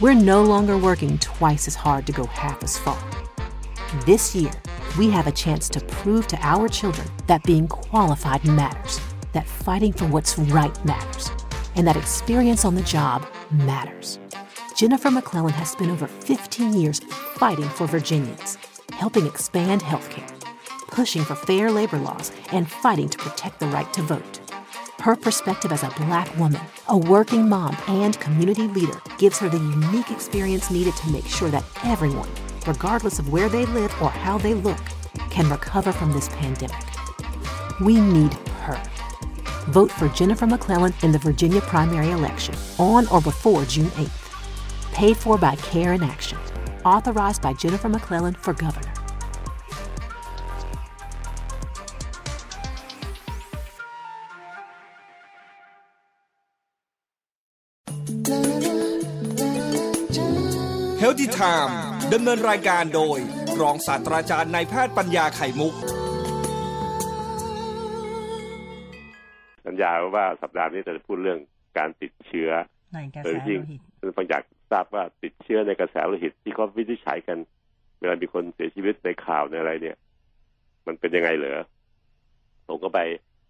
we're no longer working twice as hard to go half as far. This year, we have a chance to prove to our children that being qualified matters, that fighting for what's right matters, and that experience on the job matters. Jennifer McClellan has spent over 15 years fighting for Virginians, helping expand healthcare, pushing for fair labor laws, and fighting to protect the right to vote. Her perspective as a black woman, a working mom, and community leader gives her the unique experience needed to make sure that everyone, regardless of where they live or how they look, can recover from this pandemic. We need her. Vote for Jennifer McClellan in the Virginia primary election on or before June 8th. Paid for by Care in Action. Authorized by Jennifer McClellan for governor. เฮลติไทม์ดำเนินรายการโดย รองศาสตราจารย์นายแพทย์ปัญญาไข่มุก สัญญาว่าสัปดาห์นี้จะพูดเรื่องการติดเชื้อในกระโดแสยโลที่หิตซึ่งฟังอยากทราบว่าติดเชื้อในกระแสโลหิตที่เขาวินิจฉัยกัน เวลามีคนเสียชีวิตในข่าวในอะไรเนี่ย มันเป็นยังไงเหรอผมก็ไป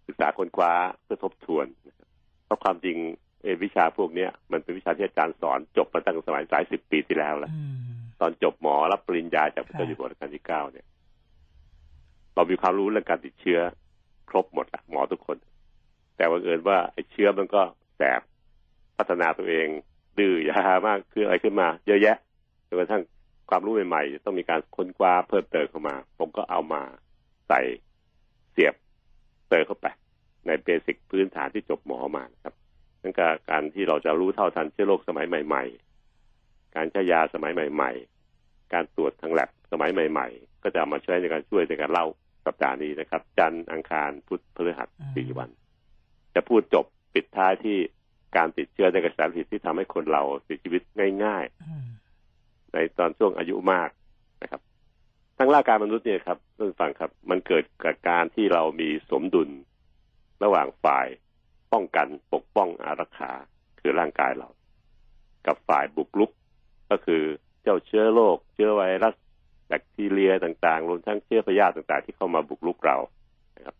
ศึกษาค้นคว้าเพื่อทบทวนนะครับเพราะความจริง เอ่อวิชาพวกเนี้ยมันเป็นวิชาที่อาจารย์สอนจบมาตั้งสมัยหลายสิบปีที่แล้วแล้วอืมตอนจบหมอรับปริญญาจากพระเจ้าอยู่หัวรัชกาลที่เก้าเนี่ย เรามีความรู้เรื่องการติดเชื้อ ครบหมดละหมอทุกคน แต่บังเอิญว่าไอ้เชื้อมันก็แสบพัฒนาตัวเอง ดื้อยามากคืออะไรขึ้นมา เยอะแยะจนกระทั่งความรู้ใหม่ๆต้องมีการค้นคว้าเพิ่มเติมเข้ามา ผมก็เอามาใส่เสียบเติมเข้าไป ในเบสิกพื้นฐานที่จบหมอมานะครับ นั่นก็การที่เราจะรู้เท่าทันเชื้อโรคสมัยใหม่ ๆ การใช้ยาสมัยใหม่ ๆ การตรวจทางแลบสมัยใหม่ ๆ ก็จะเอามาช่วยในการช่วยในการเล่าสัปดาห์นี้นะครับ จันทร์อังคารพุธพฤหัสสี่วัน จะพูดจบปิดท้ายที่การติดเชื้อในกระแสโลหิตที่ทำให้คนเราเสียชีวิตง่ายอืมๆในตอนช่วงอายุมากนะครับทั้งร่างกายมนุษย์เนี่ยครับท่านผู้ฟังครับ มันเกิดกับการที่เรามีสมดุลระหว่างฝ่าย ป้องกันปกป้องอารักขาคือร่างกายเรา กับฝ่ายบุกรุก ก็คือเจ้าเชื้อโรคเชื้อไวรัสแบคทีเรียต่างๆ รวมทั้งเชื้อพยาธิต่างๆ ที่เข้ามาบุกรุกเรานะครับ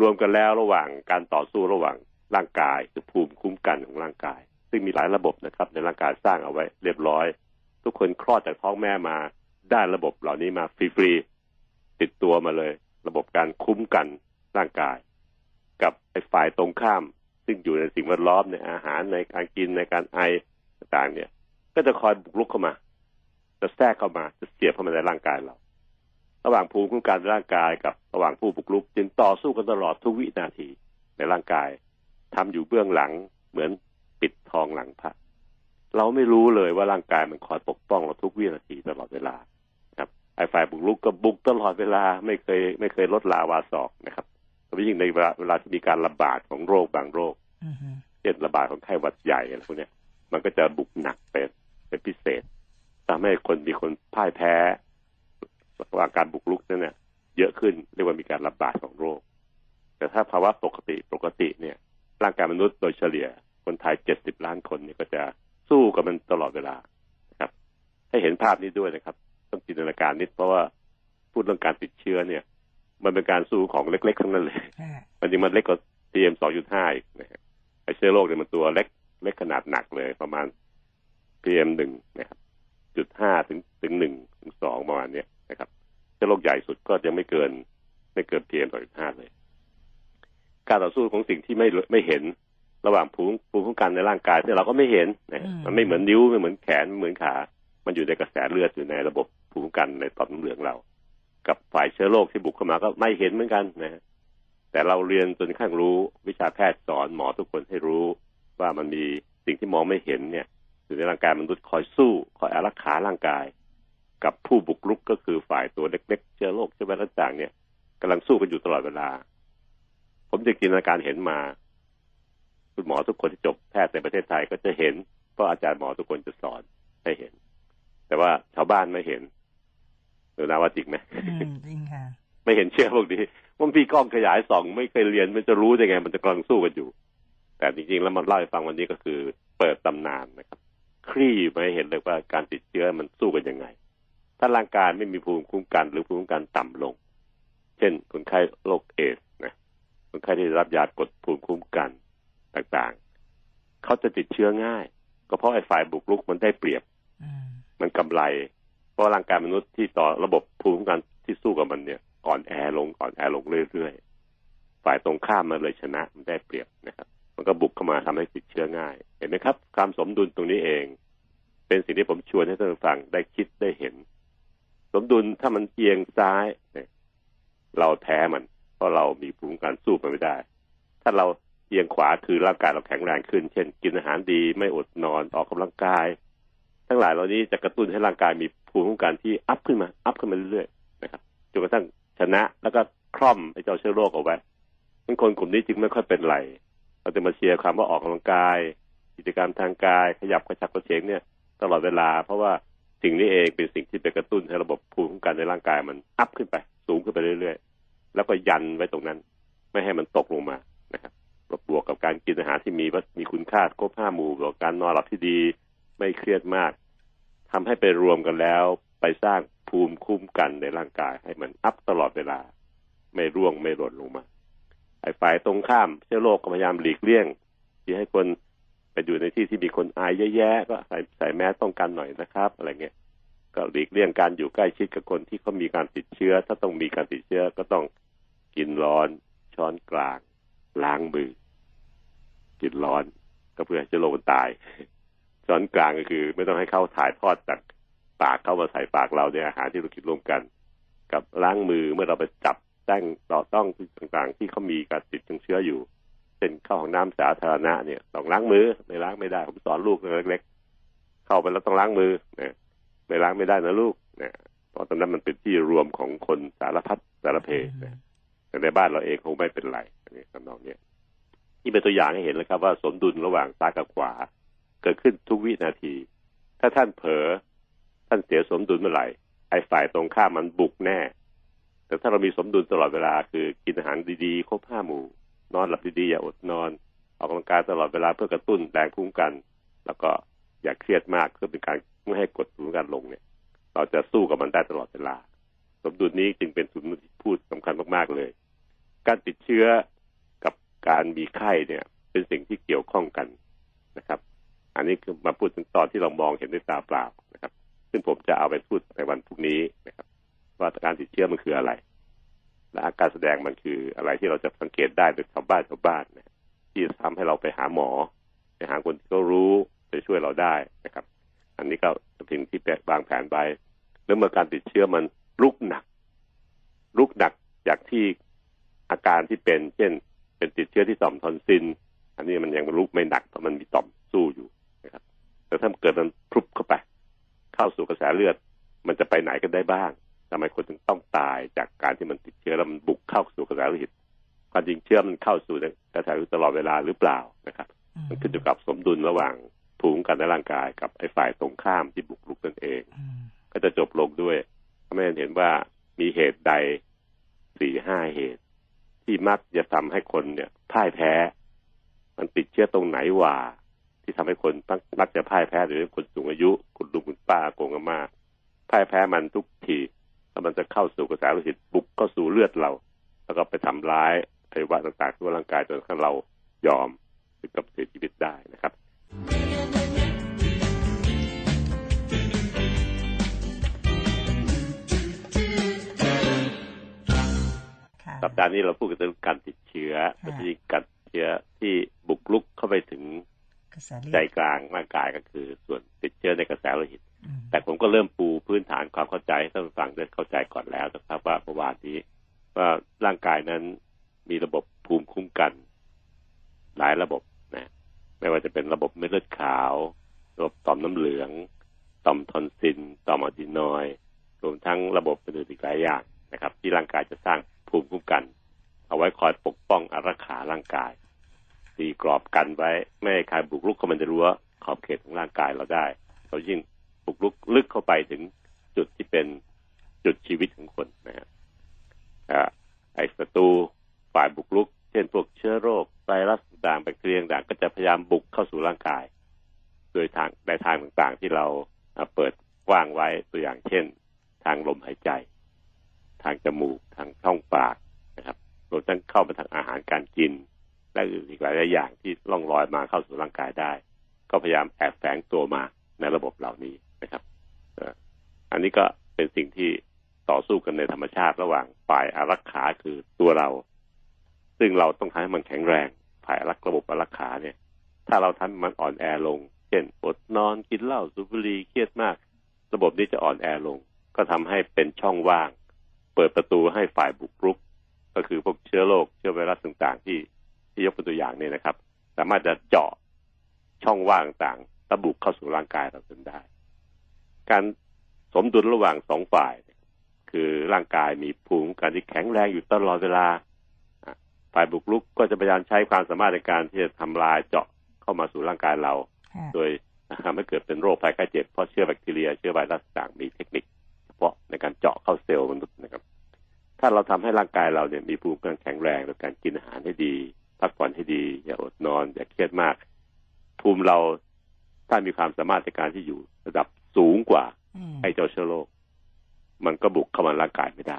รวมกันแล้วระหว่างการต่อสู้ระหว่างร่างกายคือภูมิคุ้มกันของร่างกาย ซึ่งมีหลายระบบนะครับ ในร่างกายสร้างเอาไว้เรียบร้อย ทุกคนคลอดจากท้องแม่มาได้ระบบเหล่านี้มาฟรีๆติดตัวมาเลย ระบบการคุ้มกันร่างกาย กับไอ้ฝ่ายตรงข้าม ซึ่งอยู่ในสิ่งแวดล้อมในอาหารในการกินในการไอต่างๆ เนี่ย ก็จะคอยบุกรุกเข้ามา จะแทรกเข้ามาจะเสียบเข้ามาในร่างกายเรา ระหว่างภูมิคุ้มกันร่างกายกับระหว่างผู้บุกรุก จึงต่อสู้กันตลอดทุกวินาทีในร่างกายทำอยู่เบื้องหลังเหมือนปิดทองหลังพระเราไม่รู้เลยว่าร่างกายมันคอยปกป้องเราทุกวินาทีตลอดเวลา ครับไอ้ฝ่ายบุกรุกก็บุกตลอดเวลาไม่เคย ไม่เคยลดลาวาศอกนะครับ โดยเฉพาะยิ่งในเวลาเวลาที่มีการระบาดของโรคบางโรคอืมฮึเช่นระบาดของไข้หวัดใหญ่อะไรพวกเนี้ยมันก็จะบุกหนักเป็นเป็นพิเศษทำให้คนมีคนพ่ายแพ้ระหว่างการบุกรุกนั่นเนี่ยเยอะขึ้นเรียกว่ามีการระบาดของโรค แต่ถ้าภาวะปกติปกติเนี่ย ร่างกายมนุษย์โดยเฉลี่ย คนไทยเจ็ดสิบล้านคนเนี่ยก็จะสู้กับมันตลอดเวลานะครับ ให้เห็นภาพนี้ด้วยนะครับ ต้องจินตนาการนิดเพราะว่าพูดเรื่องการติดเชื้อเนี่ย มันเป็นการสู้ของเล็กๆทั้งนั้นเลยอ่ามันจริงมันเล็กกว่า PM 2.5อีกนะครับไอเชื้อโรคเนี่ยมันตัวเล็กเล็กขนาดหนักเลยประมาณ PM หนึ่งนะครับจุดห้าถึงถึงหนึ่งถึงสองประมาณเนี้ยนะครับเชื้อโรคใหญ่สุดก็ยังไม่เกิน ไม่เกิน PM 2.5เลย การต่อสู้ของสิ่งที่ไม่ไม่เห็นระหว่างภูมิภูมิคุ้มกันในร่างกายที่เราก็ไม่เห็นนะมันไม่เหมือนนิ้วไม่เหมือนแขนไม่เหมือนขา มันอยู่ในกระแสเลือดอยู่ในระบบภูมิคุ้มกันในต่อมน้ำเหลืองเรา กับฝ่ายเชื้อโรคที่บุกเข้ามาก็ไม่เห็นเหมือนกันนะแต่เราเรียนจนกระทั่งรู้วิชาแพทย์สอนหมอทุกคนให้รู้ว่ามันมีสิ่งที่มองไม่เห็นเนี่ยอยู่ในร่างกายมนุษย์คอยสู้คอยอารักขาร่างกาย กับผู้บุกรุกก็คือฝ่ายตัวเล็กๆเชื้อโรคเชื้อไวรัสต่างเนี่ยกำลังสู้กันอยู่ตลอดเวลา ผมจะกินอาการเห็นมา คุณหมอทุกคนที่จบแพทย์ในประเทศไทยก็จะเห็นเพราะอาจารย์หมอทุกคนจะสอนให้เห็น แต่ว่าชาวบ้านไม่เห็น หรือนาว่าจริงไหมอืมจริงค่ะ ไม่เห็นเชื่อพวกนี้มันมีกล้องขยายส่องไม่เคยเรียนมันจะรู้ได้ไง มันจะกำลังสู้กันอยู่ แต่จริงๆแล้วมันเล่าให้ฟังวันนี้ก็คือเปิดตำนานนะครับ คลี่จี้มาให้เห็นเลยว่าการติดเชื้อมันสู้กันยังไง ถ้าร่างกายไม่มีภูมิคุ้มกัน หรือภูมิคุ้มกันต่ำลง เช่น คนไข้โรคเอสนะคนไข้ที่รับยากดภูมิคุ้มกันต่างๆ เขาจะติดเชื้อง่าย ก็เพราะไอ้ฝ่ายบุกรุกมันได้เปรียบ มันกำไร เพราะร่างกายมนุษย์ที่ต่อระบบภูมิคุ้มกันที่สู้กับมันเนี่ยอ่อนแอลงอ่อนแอลงเรื่อยๆฝ่ายตรงข้ามมันเลยชนะมันได้เปรียบนะครับ มันก็บุกเข้ามาทำให้ติดเชื้อง่าย เห็นไหมครับ ความสมดุลตรงนี้เอง เป็นสิ่งที่ผมชวนให้ท่านฟังได้คิดได้เห็น สมดุลถ้ามันเอียงซ้ายเนี่ยเราแพ้มัน เพราะเรามีภูมิคุ้มกันสู้มันไม่ได้ ถ้าเราเอียงขวาคือร่างกายเราแข็งแรงขึ้น เช่น กินอาหารดีไม่อดนอนออกกำลังกาย ทั้งหลายเหล่านี้จะกระตุ้นให้ร่างกายมีภูมิคุ้มกันที่อัพขึ้นมาอัพขึ้นมาเรื่อยๆนะครับจนกระทั่งชนะแล้วก็คล่อมไอ้เจ้าเชื้อโรคเอาไว้เป็นคนกลุ่มนี้จึงไม่ค่อยเป็นไรเราจะมาเชียร์คำว่าออกกำลังกาย กิจกรรมทางกาย ขยับกระชับกระเฉงเนี่ย ตลอดเวลา เพราะว่าสิ่งนี้เองเป็นสิ่งที่ไปกระตุ้นให้ระบบภูมิคุ้มกันในร่างกายมันอัพขึ้นไป สูงขึ้นไปเรื่อยๆ แล้วก็ยันไว้ตรงนั้น ไม่ให้มันตกลงมานะครับบวกกับการกินอาหารที่มีวัมีคุณค่าครบห้าหมู่บวกการนอนหลับที่ดี ไม่เครียดมากทำให้ไปรวมกันแล้ว ไปสร้างภูมิคุ้มกันในร่างกาย ให้มันอัพตลอดเวลา ไม่ร่วงไม่หล่นลงมาไอ้ฝ่ายตรงข้ามเชื้อโรคก็พยายามหลีกเลี่ยงที่ให้คนไปอยู่ในที่ที่มีคนอายแย่ๆก็ใส่ใส่แมสป้องกันหน่อยนะครับ อะไรเงี้ยก็หลีกเลี่ยงการอยู่ใกล้ชิดกับคนที่เขามีการติดเชื้อ ถ้าต้องมีการติดเชื้อก็ต้องกินร้อนช้อนกลาง ล้างมือ กินร้อนก็เพื่อให้เชื้อโรคมันตาย ช้อนกลางก็คือ ไม่ต้องให้เข้าถ่ายทอดจากปากเข้ามาใส่ปากเราในอาหารที่เรากินร่วมกัน กับล้างมือเมื่อเราไปจับแต้งต่อต้องต่างๆ ที่เขามีการติดเชื้ออยู่เช่นเข้าห้องน้ำสาธารณะเนี่ยต้องล้างมือไม่ล้างไม่ได้ ผมสอนลูกเล็กๆเข้าไปแล้วต้องล้างมือนะไม่ล้างไม่ได้นะลูกนะเพราะตอนนั้นมันเป็นที่รวมของคนสารพัดสารเพนะแต่ในบ้านเราเองคงไม่เป็นไรนี่คำนองเนี้ยนี่เป็นตัวอย่างให้เห็นแล้วครับว่าสมดุลระหว่างซ้ายกับขวา เกิดขึ้นทุกวินาที ถ้าท่านเผลอท่านเสียสมดุลเมื่อไหร่ไอ้ฝ่ายตรงข้ามมันบุกแน่ แต่ถ้าเรามีสมดุลตลอดเวลาคือกินอาหารดีๆครบห้าหมู่ นอนหลับดีๆอย่าอดนอนออกกำลังกายตลอดเวลาเพื่อกระตุ้นแรงภูมิกัน แล้วก็อย่าเครียดมากเพื่อเป็นการไม่ให้กดภูมิกันลงเนี่ย เราจะสู้กับมันได้ตลอดเวลา สมดุลนี้จึงเป็นสมดุลที่พูดสำคัญมากๆเลย การติดเชื้อกับการมีไข้เนี่ย เป็นสิ่งที่เกี่ยวข้องกันนะครับ อันนี้คือมาพูดถึงตอนที่เรามองเห็นด้วยตาเปล่านะครับ ซึ่งผมจะเอาไปพูดในวันพรุ่งนี้นะครับ ว่าการติดเชื้อมันคืออะไร และอาการแสดงมันคืออะไรที่เราจะสังเกตได้โดยชาวบ้านชาวบ้านนะที่ทำให้เราไปหาหมอ ไปหาคนที่เขารู้จะช่วยเราได้นะครับ อันนี้ก็สิ่งที่วางแผนไปแล้วเมื่อการติดเชื้อมันลุกหนักลุกหนักจากที่อาการที่เป็น เช่น เป็นติดเชื้อที่ต่อมทอนซิลอันนี้มันยังลุกไม่หนักเพราะมันมีต่อมสู้อยู่ แต่ถ้าเกิดมันพรุบเข้าไป เข้าสู่กระแสเลือด มันจะไปไหนกันได้บ้างทำไมคนถึงต้องตายจากการที่มันติดเชื้อแล้วมันบุกเข้าสู่กระแสเลือดความจริงเชื้อมันเข้าสู่กระแสเลือดตลอดเวลาหรือเปล่านะครับ มันขึ้นอยู่กับสมดุลระหว่างภูมิคุ้มกันในร่างกายกับไอ้ฝ่ายตรงข้ามที่บุกรุกนั่นเอง ก็จะจบลงด้วยทำให้เห็นว่ามีเหตุใดสี่ห้าเหตุ ที่มักจะทำให้คนเนี่ยพ่ายแพ้ มันติดเชื้อตรงไหนว่า ที่ทำให้คนมักจะพ่ายแพ้หรือคนสูงอายุคุณลุงคุณป้าโกงอาม่าพ่ายแพ้มันทุกทีแล้วมันจะเข้าสู่กระแสโลหิตบุกเข้าสู่เลือดเรา แล้วก็ไปทำร้ายอวัยวะต่างๆทั่วร่างกายจนกระทั่งเรายอมถึงกับเสียชีวิตได้นะครับสัปดาห์นี้เราพูดกันเรื่องการติดเชื้อก็ที่การติดเชื้อที่บุกลุกเข้าไปถึง ใจกลางร่างกายก็คือ ส่วนติดเชื้อในกระแสโลหิต แต่ผมก็เริ่มปูพื้นฐานความเข้าใจให้ท่านฟังได้เข้าใจก่อนแล้วนะครับ ว่าเมื่อวานนี้ว่าร่างกายนั้นมีระบบภูมิคุ้มกัน หลายระบบนะไม่ว่าจะเป็นระบบเม็ดเลือดขาว ระบบต่อมน้ำเหลืองต่อมทอนซิลต่อมอะดีนอยรวมทั้งระบบอื่นอีกหลายอย่างนะครับ ที่ร่างกายจะสร้างภูมิคุ้มกัน เอาไว้คอยปกป้องอารักขาร่างกาย ตีกรอบกันไว้ ไม่ให้ใครบุกรุกเข้ามาในรั้วขอบเขตของร่างกายเราได้ เรายิ่งบุกรุกลึกเข้าไปถึงจุดที่เป็นจุดชีวิตของคนนะฮะไอ้ศัตรูฝ่ายบุกรุก เช่นพวกเชื้อโรคไวรัสต่างแบคทีเรียต่างก็จะพยายามบุกเข้าสู่ร่างกาย โดยทางในทางต่างๆที่เราเปิดกว้างไว้ตัวอย่างเช่น ทางลมหายใจ ทางจมูกทางช่องปากนะครับรวมทั้งเข้ามาทางอาหารการกิน และอื่นอีกหลายอย่างที่ล่องลอยมาเข้าสู่ร่างกายได้ ก็พยายามแอบแฝงตัวมาในระบบเหล่านี้นะครับอันนี้ก็เป็นสิ่งที่ต่อสู้กันในธรรมชาติระหว่างฝ่ายอารักขาคือตัวเรา ซึ่งเราต้องทำให้มันแข็งแรงฝ่ายรักระบบอารักขาเนี่ย ถ้าเราทำมันอ่อนแอลง เช่นอดนอนกินเหล้าสูบบุหรี่เครียดมาก ระบบนี้จะอ่อนแอลง ก็ทำให้เป็นช่องว่าง เปิดประตูให้ฝ่ายบุกรุก ก็คือพวกเชื้อโรคเชื้อไวรัสต่างๆ ที่ ที่ยกเป็นตัวอย่างเนี่ยนะครับ สามารถจะเจาะช่องว่างต่างๆระบุเข้าสู่ร่างกายเราจนได้ การสมดุลระหว่างสองฝ่าย คือร่างกายมีภูมิการที่แข็งแรงอยู่ตลอดเวลา ฝ่ายบุกรุกก็จะพยายามใช้ความสามารถในการที่จะทำลายเจาะเข้ามาสู่ร่างกายเรา โดยทำให้เกิดเป็นโรคภัยไข้เจ็บเพราะเชื้อแบคทีเรีย เชื้อไวรัสต่างมีเทคนิคเฉพาะในการเจาะเข้าเซลล์มนุษย์นะครับ ถ้าเราทำให้ร่างกายเราเนี่ยมีภูมิคุ้มกันแข็งแรงโดยการกินอาหารให้ดี พักผ่อนให้ดี อย่าอดนอน อย่าเครียดมาก ภูมิเราถ้ามีความสามารถในการที่อยู่ระดับสูงกว่าไอ้เจ้าเชื้อโรคมันก็บุกเข้ามาร่างกายไม่ได้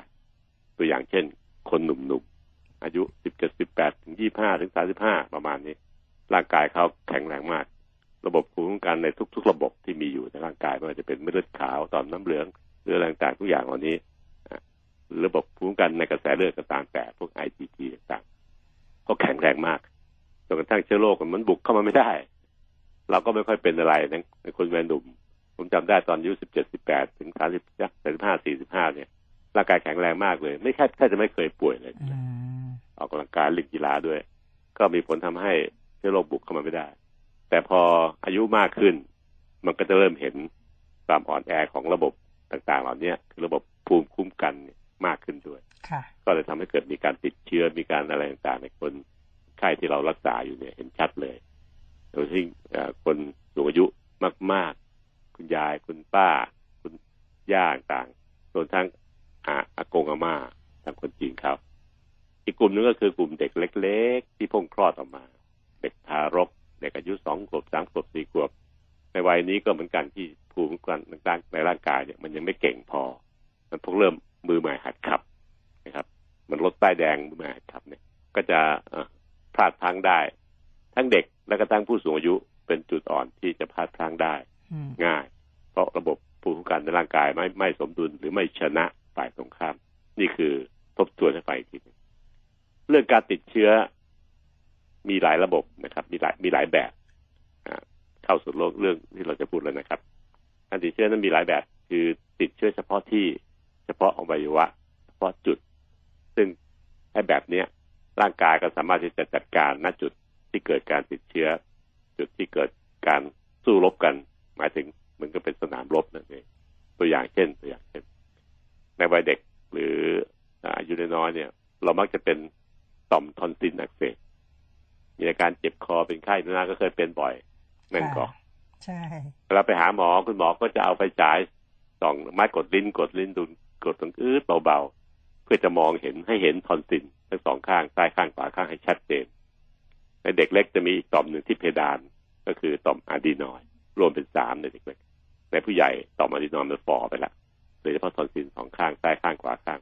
ตัวอย่างเช่น คนหนุ่มๆ อายุสิบเจ็ดสิบแปดถึงยี่ห้าถึงสาสิบห้าประมาณนี้ ร่างกายเขาแข็งแรงมาก ระบบภูมิคุ้มกันในทุก ๆ ระบบที่มีอยู่ในร่างกายไม่ว่าจะเป็นเม็ดเลือดขาวต่อมน้ำเหลืองหรืออะไรต่างๆทุกอย่างเหล่านี้ระบบภูมิคุ้มกันในกระแสเลือดต่างแต่พวกไอจีทีต่างๆ ก็แข็งแรงมากจนกระทั่งเชื้อโรคมันบุกเข้ามาไม่ได้ เราก็ไม่ค่อยเป็นอะไรในคนวัยหนุ่ม ผมจำได้ตอนอายุสิบเจ็ดสิบแปดถึงสามสิบสามสิบห้าสี่สิบห้าเนี่ยร่างกายแข็งแรงมากเลย ไม่แค่แค่จะไม่เคยป่วยเลยออกกำลังกายเล่นกีฬาด้วย ก็มีผลทำให้เชื้อโรคบุกเข้ามาไม่ได้ แต่พออายุมากขึ้น มันก็จะเริ่มเห็นความอ่อนแอของระบบต่างๆ เหล่านี้คือระบบภูมิคุ้มกันมากขึ้นด้วย ก็เลยทำให้เกิดมีการติดเชื้อมีการอะไรต่างๆในคนไข้ที่เรารักษาอยู่เนี่ยเห็นชัดเลยโดยที่คนสูงอายุมากคุณยายคุณป้า คุณย่าต่างรวมทั้งอาอากงอาม่าทางคนจีนครับ อีกกลุ่มนึงก็คือกลุ่มเด็กเล็ก ๆ ที่พ่งคลอดออกมา เด็กทารกเด็กอายุสองขวบสามขวบสี่ขวบ ในวัยนี้ก็เหมือนกันที่ภูมิคุ้มกันต่างๆในร่างกายเนี่ยมันยังไม่เก่งพอ มันพวกเริ่มมือใหม่หัดขับ นะครับ มันรถป้ายแดงมือใหม่หัดขับเนี่ย ก็จะพลาดพลั้งได้ ทั้งเด็กและก็ทั้งผู้สูงอายุเป็นจุดอ่อนที่จะพลาดพลั้งได้ ง่าย เพราะระบบภูมิคุ้มกันในร่างกายไม่ไม่สมดุลหรือไม่ชนะฝ่ายตรงข้าม นี่คือทบทวนให้ไปอีกทีเรื่องการติดเชื้อมีหลายระบบนะครับ มีหลายมีหลายแบบเข้าสู่โลกเรื่องที่เราจะพูดแล้วนะครับ การติดเชื้อนั้นมีหลายแบบ คือติดเชื้อเฉพาะที่เฉพาะอวัยวะ เฉพาะจุด ซึ่งให้แบบเนี้ยร่างกายก็สามารถที่จะจัดการณจุดที่เกิดการติดเชื้อ จุดที่เกิดการสู้รบกัน หมายถึงมันก็เป็นสนามรบนั่นเองตัวอย่างเช่นตัวอย่างเช่น ในวัยเด็กหรืออายุน้อยเนี่ย เรามักจะเป็นต่อมทอนซิลอักเสบมีอาการเจ็บคอเป็นไข้นาก็เคยเป็นบ่อยนั่นก็ใช่เราไปหาหมอคุณหมอก็จะเอาไปจ่ายส่องไม้กดลิ้นกดลิ้นดูกดตรงอื้อเบาๆเพื่อจะมองเห็นให้เห็นทอนซิลทั้งสองข้างใต้ข้างขวาข้างให้ชัดเจนในเด็กเล็กจะมีอีกต่อมหนึ่งที่เพดาน ก็คือต่อมอะดีนอยรวมเป็นสามในเด็กเล็กในผู้ใหญ่ต่อมอาดีนอนมันฟอไปละโดยเฉพาะทอนซิลสองข้างใต้ข้างขวาข้าง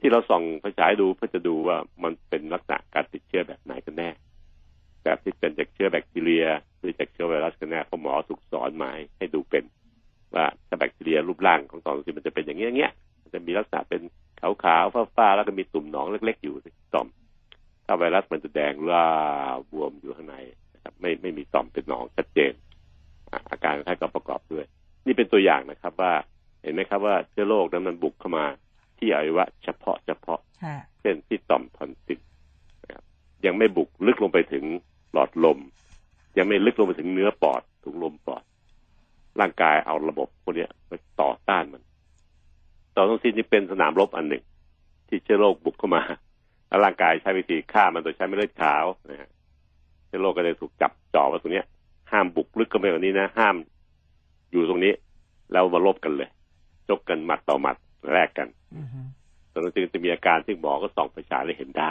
ที่เราส่องไฟฉายดูเพื่อจะดูว่ามันเป็นลักษณะการติดเชื้อแบบไหนกันแน่ แบบที่เป็นจากเชื้อแบคทีเรีย หรือจากเชื้อไวรัสกันแน่เพราะหมอถูกสอนมาให้ดูเป็น ว่าถ้าแบคทีเรียรูปร่างของต่อมซิลมันจะเป็นอย่างเงี้ยเงี้ยมันจะมีลักษณะเป็น ขาวๆฟ้าๆแล้วก็มีตุ่มหนองเล็ก ๆ อยู่ต่อม ถ้าไวรัสมันจะแดงล่าบวมอยู่ข้างในนะครับ ไม่ไม่มีต่อมเป็นหนองชัดเจน อาการคล้ายกับประกอบด้วย นี่เป็นตัวอย่างนะครับว่าเห็นไหมครับว่าเชื้อโรคนั้นมันบุกเข้ามา ที่อวัยวะเฉพาะเฉพาะเช่นที่ต่อมทอนซิลยังไม่บุกลึกลงไปถึงหลอดลม ยังไม่ลึกลงไปถึงเนื้อปอดถุงลมปอด ร่างกายเอาระบบพวกนี้ไปต่อต้านมัน ต่อทอนซิลนี่เป็นสนามรบอันหนึ่ง ที่เชื้อโรคบุกเข้ามาแล้วร่างกายใช้วิธีฆ่ามันโดยใช้เม็ดเลือดขาวนะฮะเชื้อโรคก็เลยถูกจับจ่อไว้ตรงนี้ห้ามบุกลึกเข้าไปกว่านี้นะ ห้ามอยู่ตรงนี้ แล้วมาลบกันเลยจกกันหมัดต่อหมัดแลกกันตอนนั้นจึงจะมีอาการที่หมอก็ส่องไฟฉายเลยเห็นได้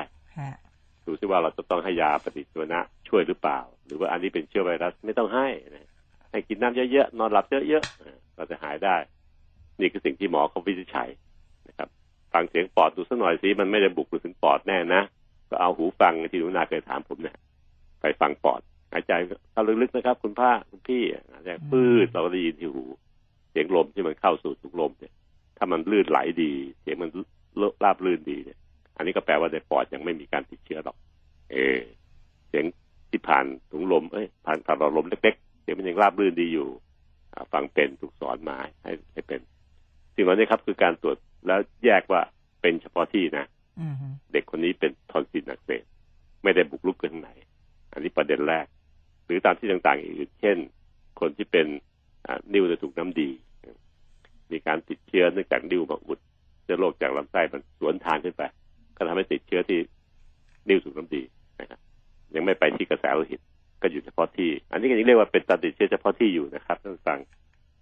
ดูซิว่าเราจะต้องให้ยาปฏิชีวนะช่วยหรือเปล่า หรือว่าอันนี้เป็นเชื้อไวรัสไม่ต้องให้นะให้กินน้ำเยอะๆนอนหลับเยอะๆเราจะหายได้ นี่คือสิ่งที่หมอเขาวิจัยนะครับ ฟังเสียงปอดดูสักหน่อยสิมันไม่ได้บุกถึงปอดแน่นะก็เอาหูฟังที่หนูนาเคยถามผมเนี่ยไปฟังปอดหายใจเข้าลึกๆนะครับ คุณพ่อคุณพี่หายใจปืดเราได้ยินที่หู เสียงลมที่มันเข้าสู่ถุงลมเนี่ย ถ้ามันลื่นไหลดี เสียงมันราบลื่นดีเนี่ย อันนี้ก็แปลว่าในปอดยังไม่มีการติดเชื้อหรอก เออเสียงที่ผ่านถุงลมเอ้ยผ่านผ่านหลอดลมเล็กๆเสียงมันยังราบรื่นดีอยู่ฟังเป็นถูกสอนมาให้ให้เป็น สิ่งเหล่านี้ครับคือการตรวจแล้วแยกว่าเป็นเฉพาะที่นะเด็กคนนี้เป็นทอนซิลอักเสบไม่ได้บุกรุกเกินไหน อันนี้ประเด็นแรก หรือตามที่ต่างๆอื่นเช่น คนที่เป็นนิ้วจะถูกน้ำดี มีการติดเชื้อเนื่องจากนิ้วมาอุดเชื้อโรคจากลำไส้มันสวนทางขึ้นไป ก็ทำให้ติดเชื้อที่นิ้วถูกน้ำดีนะครับยังไม่ไปที่กระแสโลหิตก็อยู่เฉพาะที่ อันนี้ก็ยังเรียกว่าเป็นตัติดเชื้อเฉพาะที่อยู่นะครับท่านฟัง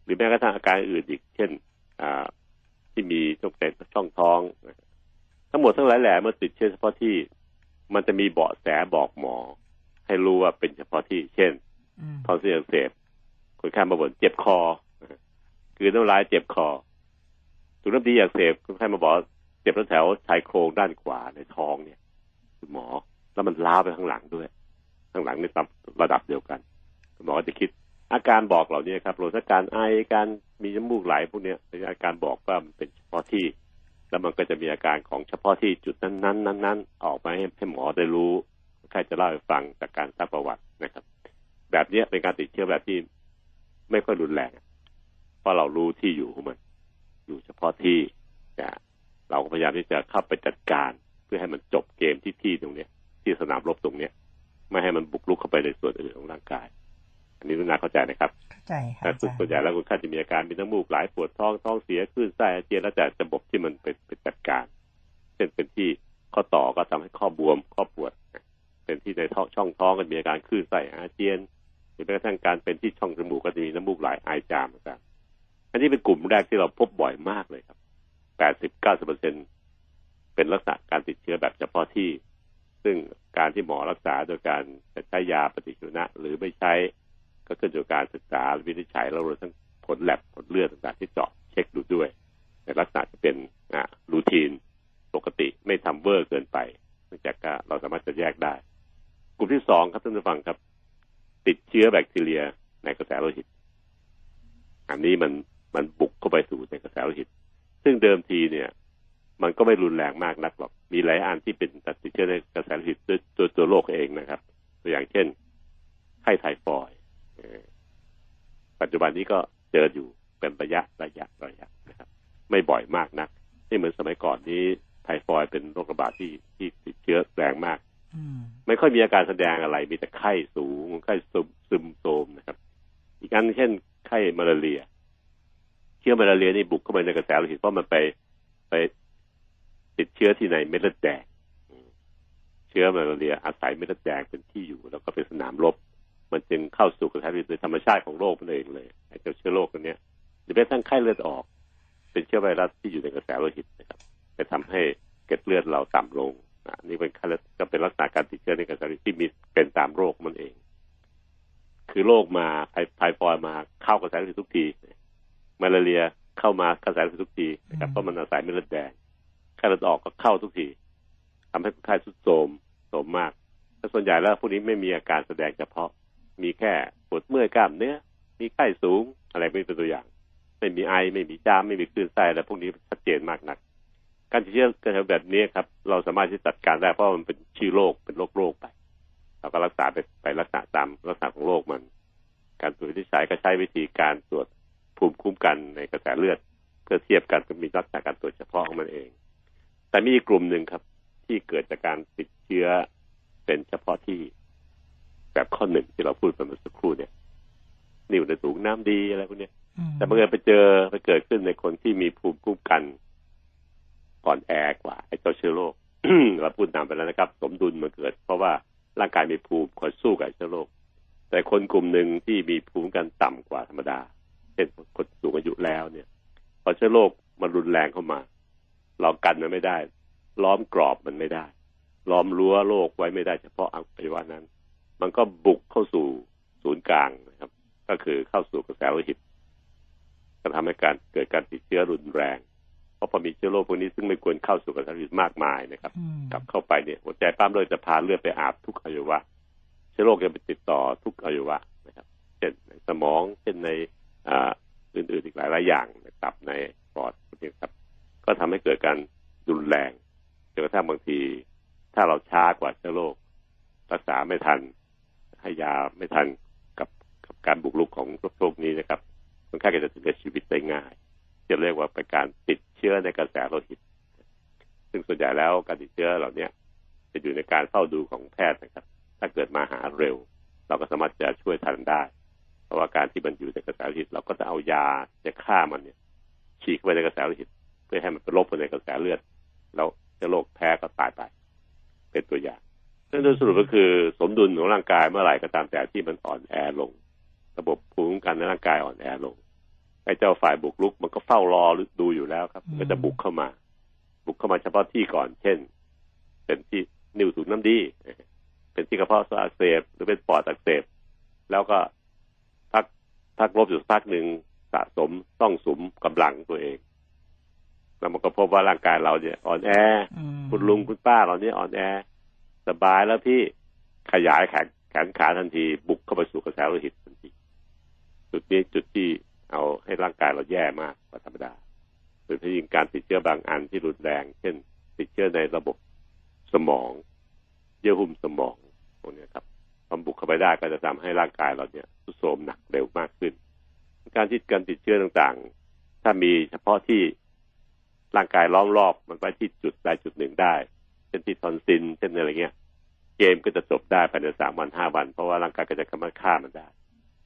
หรือแม้กระทั่งอาการอื่นอีก เช่น ที่มีช่องแช่องท้อง ทั้งหมดทั้งหลายแหล่เมื่อติดเชื้อเฉพาะที่ มันจะมีเบาะแสบอกหมอ ให้รู้ว่าเป็นเฉพาะที่เช่นทอนซิลอักเสบคนข้ามมาบ่นเจ็บคอ คือน้ำลายเจ็บคอถุงน้ำดีอักเสบคนไข้มาบอกเจ็บแถวชายโครงด้านขวาในท้องเนี่ยคุณหมอ แล้วมันล้าไปข้างหลังด้วย ข้างหลังในระดับเดียวกันคุณหมอจะคิดอาการบอกเหล่านี้ครับรวมทั้งการไอการ มีน้ำมูกไหลพวกนี้เป็นอาการบอกว่ามันเป็นเฉพาะที่ แล้วมันก็จะมีอาการของเฉพาะที่จุดนั้นๆนั้นๆออกมาให้ให้หมอได้รู้ใครจะเล่าให้ฟังจากการทราบประวัตินะครับ แบบนี้เป็นการติดเชื้อแบบที่ไม่ค่อยรุนแรงเพราะเรารู้ที่อยู่ของมัน อยู่เฉพาะที่เราก็พยายามที่จะเข้าไปจัดการเพื่อให้มันจบเกมที่ที่ตรงเนี้ย ที่สนามรบตรงเนี้ย ไม่ให้มันบุกลุกเข้าไปในส่วนอื่นของร่างกาย อันนี้นุนาเข้าใจนะครับเข้าใจครับส่วนใหญ่แล้วคุณค่าจะมีอาการมีน้ำมูกไหลปวดท้องท้องเสียคลื่นไส้อาเจียนแล้วแต่ระบบที่มันเป็นเป็นจัดการ เช่นเป็นที่ข้อต่อก็ทำให้ข้อบวมข้อปวด เป็นที่ในท้องช่องท้องก็มีอาการคลื่นไส้อาเจียนหรือแม้กระทั่งการเป็นที่ช่องจมูกก็จะมีน้ำมูกไหลไอจามต่างอันนี้เป็นกลุ่มแรกที่เราพบบ่อยมากเลยครับแปดสิบเก้าสิบเปอร์เซ็นเป็นลักษณะการติดเชื้อแบบเฉพาะที่ ซึ่งการที่หมอรักษาโดยการใช้ยาปฏิชีวนะ หรือไม่ใช้ ก็ขึ้นอยู่กับการศึกษาวินิจฉัยแล้วรวมทั้งผลแลบผลเลือดต่างๆที่เจาะเช็คดูด้วย ในลักษณะที่เป็นอ่าroutine ปกติไม่ทำเวอร์เกินไปเนื่องจากเราสามารถจะแยกได้ กลุ่มที่สองครับท่านผู้ฟังครับ ติดเชื้อแบคทีเรียในกระแสโลหิต อันนี้มันมันบุกเข้าไปสู่ในกระแสโลหิต ซึ่งเดิมทีเนี่ย มันก็ไม่รุนแรงมากนักหรอก มีหลายอันที่เป็นติดเชื้อในกระแสโลหิตด้วยตัวตัวโรคเองนะครับ ตัวอย่างเช่น ไข้ไทฟอยด์ ปั จจุบันนี้ก็เจออยู่เป็นระยะระยะระยะนะครับ ไม่บ่อยมากนักไม่เหมือนสมัยก่อนนี้ไทฟอยเป็นโรคระบาดที่ที่ติดเชื้อแรงมากไม่ค่อยมีอาการแสดงอะไร มีแต่ไข้สูงไข้ซึมซึมโทมนะครับ อีกอันเช่นไข้มาลาเรีย เชื้อมาลาเรียนี่บุกเข้าไปในกระแสโลหิตเพราะมันไปไปติดเชื้อที่ในเม็ดเลือดแดงเชื้อมาลาเรียอาศัยเม็ดเลือดแดงเป็น จากการติดเชื้อเป็นเฉพาะที่แบบข้อหนึ่งที่เราพูดไปเมื่อสักครู่เนี่ยนิ่วในสูงน้ำดีอะไรพวกนี้แต่เมื่อไปเจอไปเกิดขึ้นในคนที่มีภูมิคุ้มกันก่อนแอกว่า ไอ้เจ้าเชื้อโรคเราพูดนำไปแล้วนะครับ สมดุลมันเกิด เพราะว่าร่างกายมีภูมิคอยสู้กับเชื้อโรคแต่คนกลุ่มหนึ่งที่มีภูมิกันต่ำกว่าธรรมดาช่นคนสูงอายุแล้วเนี่ย พอเชื้อโรคมันรุนแรงเข้ามา เรากันมันไม่ได้ ล้อมกรอบมันไม่ได้ ล้อมรั้วโรคไว้ไม่ได้เฉพาะอวัยวะนั้น มันก็บุกเข้าสู่ศูนย์กลางนะครับ ก็คือเข้าสู่กระแสโลหิตจะทำให้การเกิดการติดเชื้อรุนแรง เพราะพอมีเชื้อโรคพวกนี้ซึ่งไม่ควรเข้าสู่กระแสโลหิตมากมายนะครับอืมกลับเข้าไปเนี่ยหัวใจปั้มเลยจะพาเลือดไปอาบทุกอวัยวะ เชื้อโรคจะไปติดต่อทุกอวัยวะนะครับ เช่นในสมอง เช่นในอ่าอื่นๆอีกหลายหลายๆอย่างในตับในปอดพวกนี้ครับ ก็ทำให้เกิดการรุนแรงจนกระทั่งบางที ถ้าเราช้ากว่าเชื้อโรครักษาไม่ทันให้ยาไม่ทันกับกับการบุกรุกของโรคนี้นะครับคนไข้ก็จะถึงกับชีวิตได้ง่าย จะเรียกว่าเป็นการติดเชื้อในกระแสโลหิต ซึ่งส่วนใหญ่แล้วการติดเชื้อเหล่าเนี้ยจะอยู่ในการเฝ้าดูของแพทย์นะครับ ถ้าเกิดมาหาเร็ว เราก็สามารถจะช่วยทันได้ เพราะว่าการที่มันอยู่ในกระแสโลหิต เราก็จะเอายาจะฆ่ามันเนี่ย ฉีกเข้าไปในกระแสโลหิต เพื่อให้มันไปลบไปในกระแสเลือด แล้วเชื้อโรคแพ้ก็ตายไป เป็นตัวอย่างซึ่งโดยสรุปก็คือสมดุลของร่างกายเมื่อไหร่ก็ตามแต่ที่มันอ่อนแอลง ระบบภูมิคุ้มกันในร่างกายอ่อนแอลงไอ้เจ้าฝ่ายบุกรุก มันก็เฝ้ารอดูอยู่แล้วครับ มันก็จะบุกเข้ามา บุกเข้ามาเฉพาะที่ก่อน เช่น เป็นที่นิ้วถุงน้ำดี เป็นที่กระเพาะอักเสบหรือเป็นปอดอักเสบแล้วก็พักพักลบอยู่สักพักหนึ่งสะสมต้องสุมกำลังตัวเอง แล้วมันก็พบว่าร่างกายเราเนี่ยอ่อนแออืมคุณลุงคุณป้าเราเนี่ยอ่อนแอ สบายแล้วพี่ขยายแขนแขนขาทันทีบุกเข้าไปสู่กระแสโลหิตทันที จุดนี้จุดที่เอาให้ร่างกายเราแย่มากกว่าธรรมดาโดยเฉพาะยิ่งการติดเชื้อบางอันที่รุนแรง เช่น ติดเชื้อในระบบสมอง เยื่อหุ้มสมองพวกเนี้ยครับพอบุกเข้าไปได้ก็จะทำให้ร่างกายเราเนี่ยทรุดโทรมหนักเร็วมากขึ้น การที่การติดเชื้อต่างๆ ถ้ามีเฉพาะที่ ร่างกายล้อมรอบมันไปที่จุดใดจุดหนึ่งได้ เช่นที่ทอนซิลเช่นอะไรเงี้ย เกมก็จะจบได้ภายในสามวันห้าวัน เพราะว่าร่างกายก็จะสามารถฆ่ามันได้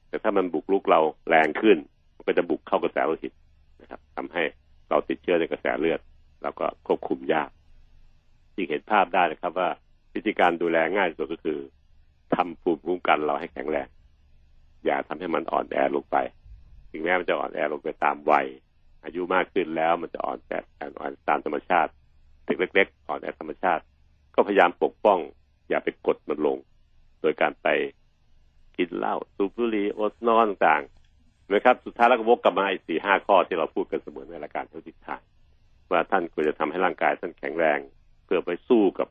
แต่ถ้ามันบุกลุกเราแรงขึ้นมันก็จะบุกเข้ากระแสโลหิตนะครับทำให้เราติดเชื้อในกระแสเลือดเราก็ควบคุมยากยิ่งเห็นภาพได้นะครับว่าวิธีการดูแลง่ายสุดก็คือทำภูมิคุ้มกันเราให้แข็งแรง อย่าทำให้มันอ่อนแอลงไป ถึงแม้มันจะอ่อนแอลงไปตามวัย อายุมากขึ้นแล้วมันจะอ่อนแออ่อนตามธรรมชาติเด็กเล็ก ๆ อ่อนแอธรรมชาติ ก็พยายามปกป้อง อย่าไปกดมันลง โดยการไปกินเหล้าสูบบุหรี่อดนอนต่างๆนะครับสุดท้ายแล้วก็วกกลับมาไอ้สี่ห้าข้อที่เราพูดกันเสมอในรายการเท่าที่ทายว่าท่านควรจะทำให้ร่างกายท่านแข็งแรง เพื่อไปสู้กับ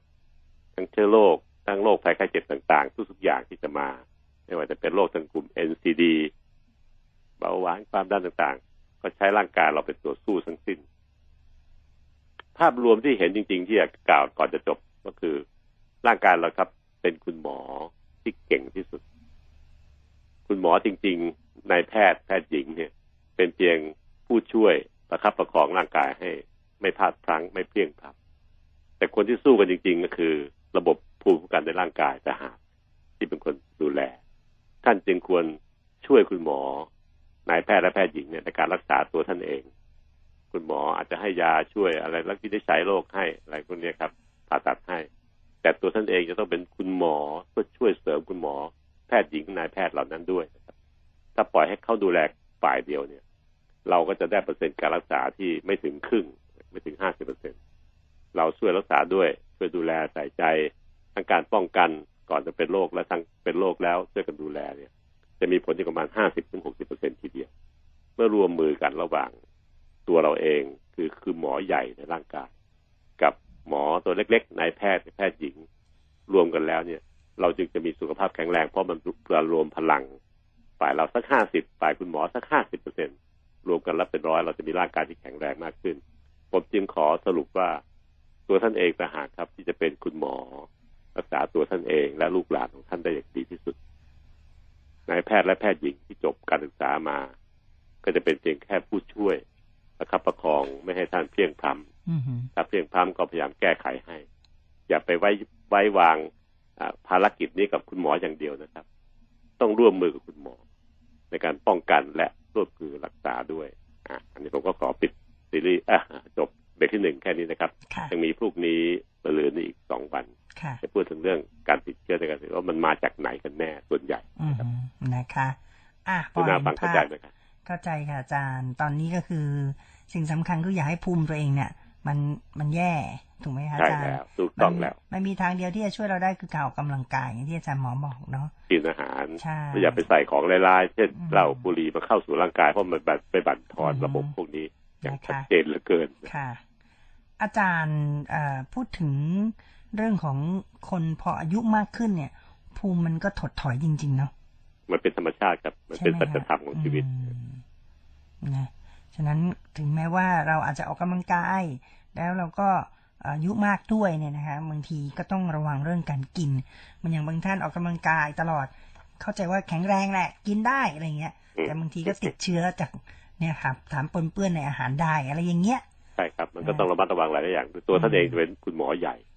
ทั้งเชื้อโรคทั้งโรคภัยไข้เจ็บต่างๆ ทุกๆอย่างที่จะมา ไม่ว่าจะเป็นโรคทางกลุ่ม NCD เบาหวานความดันต่างๆ ก็ใช้ร่างกายเราเป็นตัวสู้ทั้งสิ้น ภาพรวมที่เห็นจริง ๆ ที่อยากกล่าวก่อนจะจบก็คือร่างกายเราครับ เป็นคุณหมอที่เก่งที่สุด คุณหมอจริง ๆนายแพทย์แพทย์หญิงเนี่ย เป็นเพียงผู้ช่วยประคับประคองร่างกายให้ ไม่พลาดพลั้งไม่เพลียงพลับแต่คนที่สู้กันจริง ๆ ก็คือ ระบบภูมิคุ้มกันในร่างกายทหารที่เป็นคนดูแล ท่านจึงควรช่วยคุณหมอ นายแพทย์และแพทย์หญิงเนี่ยในการรักษาตัวท่านเอง คุณหมออาจจะให้ยาช่วยอะไรรักที่ได้ใช้โรคให้อะไรพวกนี้ครับผ่าตัดให้ แต่ตัวท่านเองจะต้องเป็นคุณหมอเพื่อช่วยเสริมคุณหมอ แพทย์หญิงนายแพทย์เหล่านั้นด้วยนะครับ ถ้าปล่อยให้เขาดูแลฝ่ายเดียวเนี่ย เราก็จะได้เปอร์เซ็นต์การรักษาที่ไม่ถึงครึ่ง ไม่ถึงห้าสิบเปอร์เซ็นเราช่วยรักษาด้วยช่วยดูแลใส่ใจทั้งการป้องกันก่อนจะเป็นโรคและทั้งเป็นโรคแล้วช่วยกันดูแลเนี่ย จะมีผลที่ประมาณห้าสิบถึงหกสิบเปอร์เซ็นทีเดียว เมื่อรวมมือกันระหว่างตัวเราเองคือคือหมอใหญ่ในร่างกาย กับหมอตัวเล็กๆนายแพทย์แพทย์หญิง รวมกันแล้วเนี่ย เราจึงจะมีสุขภาพแข็งแรงเพราะมันเพื่อรวมพลัง ฝ่ายเราสักห้าสิบฝ่ายคุณหมอสักห้าสิบเปอร์เซ็นรวมกันแล้วเป็นร้อยเราจะมีร่างกายที่แข็งแรงมากขึ้น ผมจึงขอสรุปว่า ตัวท่านเองต่างหากครับที่จะเป็นคุณหมอ รักษาตัวท่านเองและลูกหลานของท่านได้อย่างดีที่สุด นายแพทย์และแพทย์หญิงที่จบการศึกษามา ก็จะเป็นเพียงแค่ผู้ช่วยประคับประคองไม่ให้ท่านเพียงพรำอือหือถ้าเพียงพร้ำก็พยายามแก้ไขให้ อย่าไปไว้ไว้วางอ่าภารกิจนี้กับคุณหมออย่างเดียวนะครับ ต้องร่วมมือกับคุณหมอ ในการป้องกันและร่วมมือรักษาด้วยอะอันนี้ผมก็ขอปิดซีรีส์อะจบเบรกที่หนึ่งแค่นี้นะครับค่ะยังมีพรุ่งนี้มะรืนนี้อีกสองวันค่ะ จะพูดถึงเรื่องการติดเชื้อในการศึกษาว่ามันมาจากไหนกันแน่ส่วนใหญ่อือหือนะคะ อะพคุอณนาเห็นฟังเข้าภาใจพไหมครับเข้าใจค่ะอาจารย์ ตอนนี้ก็คือสิ่งสำคัญคืออย่าให้ภูมิตัวเองเนี่ย มันมันแย่ถูกไหมคะใช่อาจารแล้ย์วถูกต้องแล้ว มันมีทางเดียวที่จะช่วยเราได้คือการออกกำลังกายอย่างที่อาจารย์หมอบอกเนาะกินอาหารใช่อย่าไปใส่ของลายๆเช่นอืมเหล้าบุหรี่มาเข้าสู่ร่างกายเพราะมันไปบั่นทอนอืมระบบพวกนี้อย่างนะคะชัดเจนเหลือเกินค่ะ อาจารย์เอ่อพูดถึง เรื่องของคนพออายุมากขึ้นเนี่ย ภูมิมันก็ถดถอยจริง ๆ เนาะมันเป็นธรรมชาติครับ มันใช่เป็นไหมปัจฮะธรรมของชีวิตอืมนะฉะนั้นถึงแม้ว่าเราอาจจะออกกำลังกาย แล้วเราก็อายุมากด้วยเนี่ยนะคะบางทีก็ต้องระวังเรื่องการกิน มันอย่างบางท่านออกกำลังกายตลอด เข้าใจว่าแข็งแรงแหละ กินได้อะไรเงี้ยอืมแต่บางทีก็ติดเชื้อจากเนี่ยครับถามปนเปื้อนในอาหารได้อะไรอย่างเงี้ยใช่ครับ มันก็ต้องระมัดระวังหลายๆอย่าง ตัวท่านเองเป็นคุณหมอใหญ่ค่ะ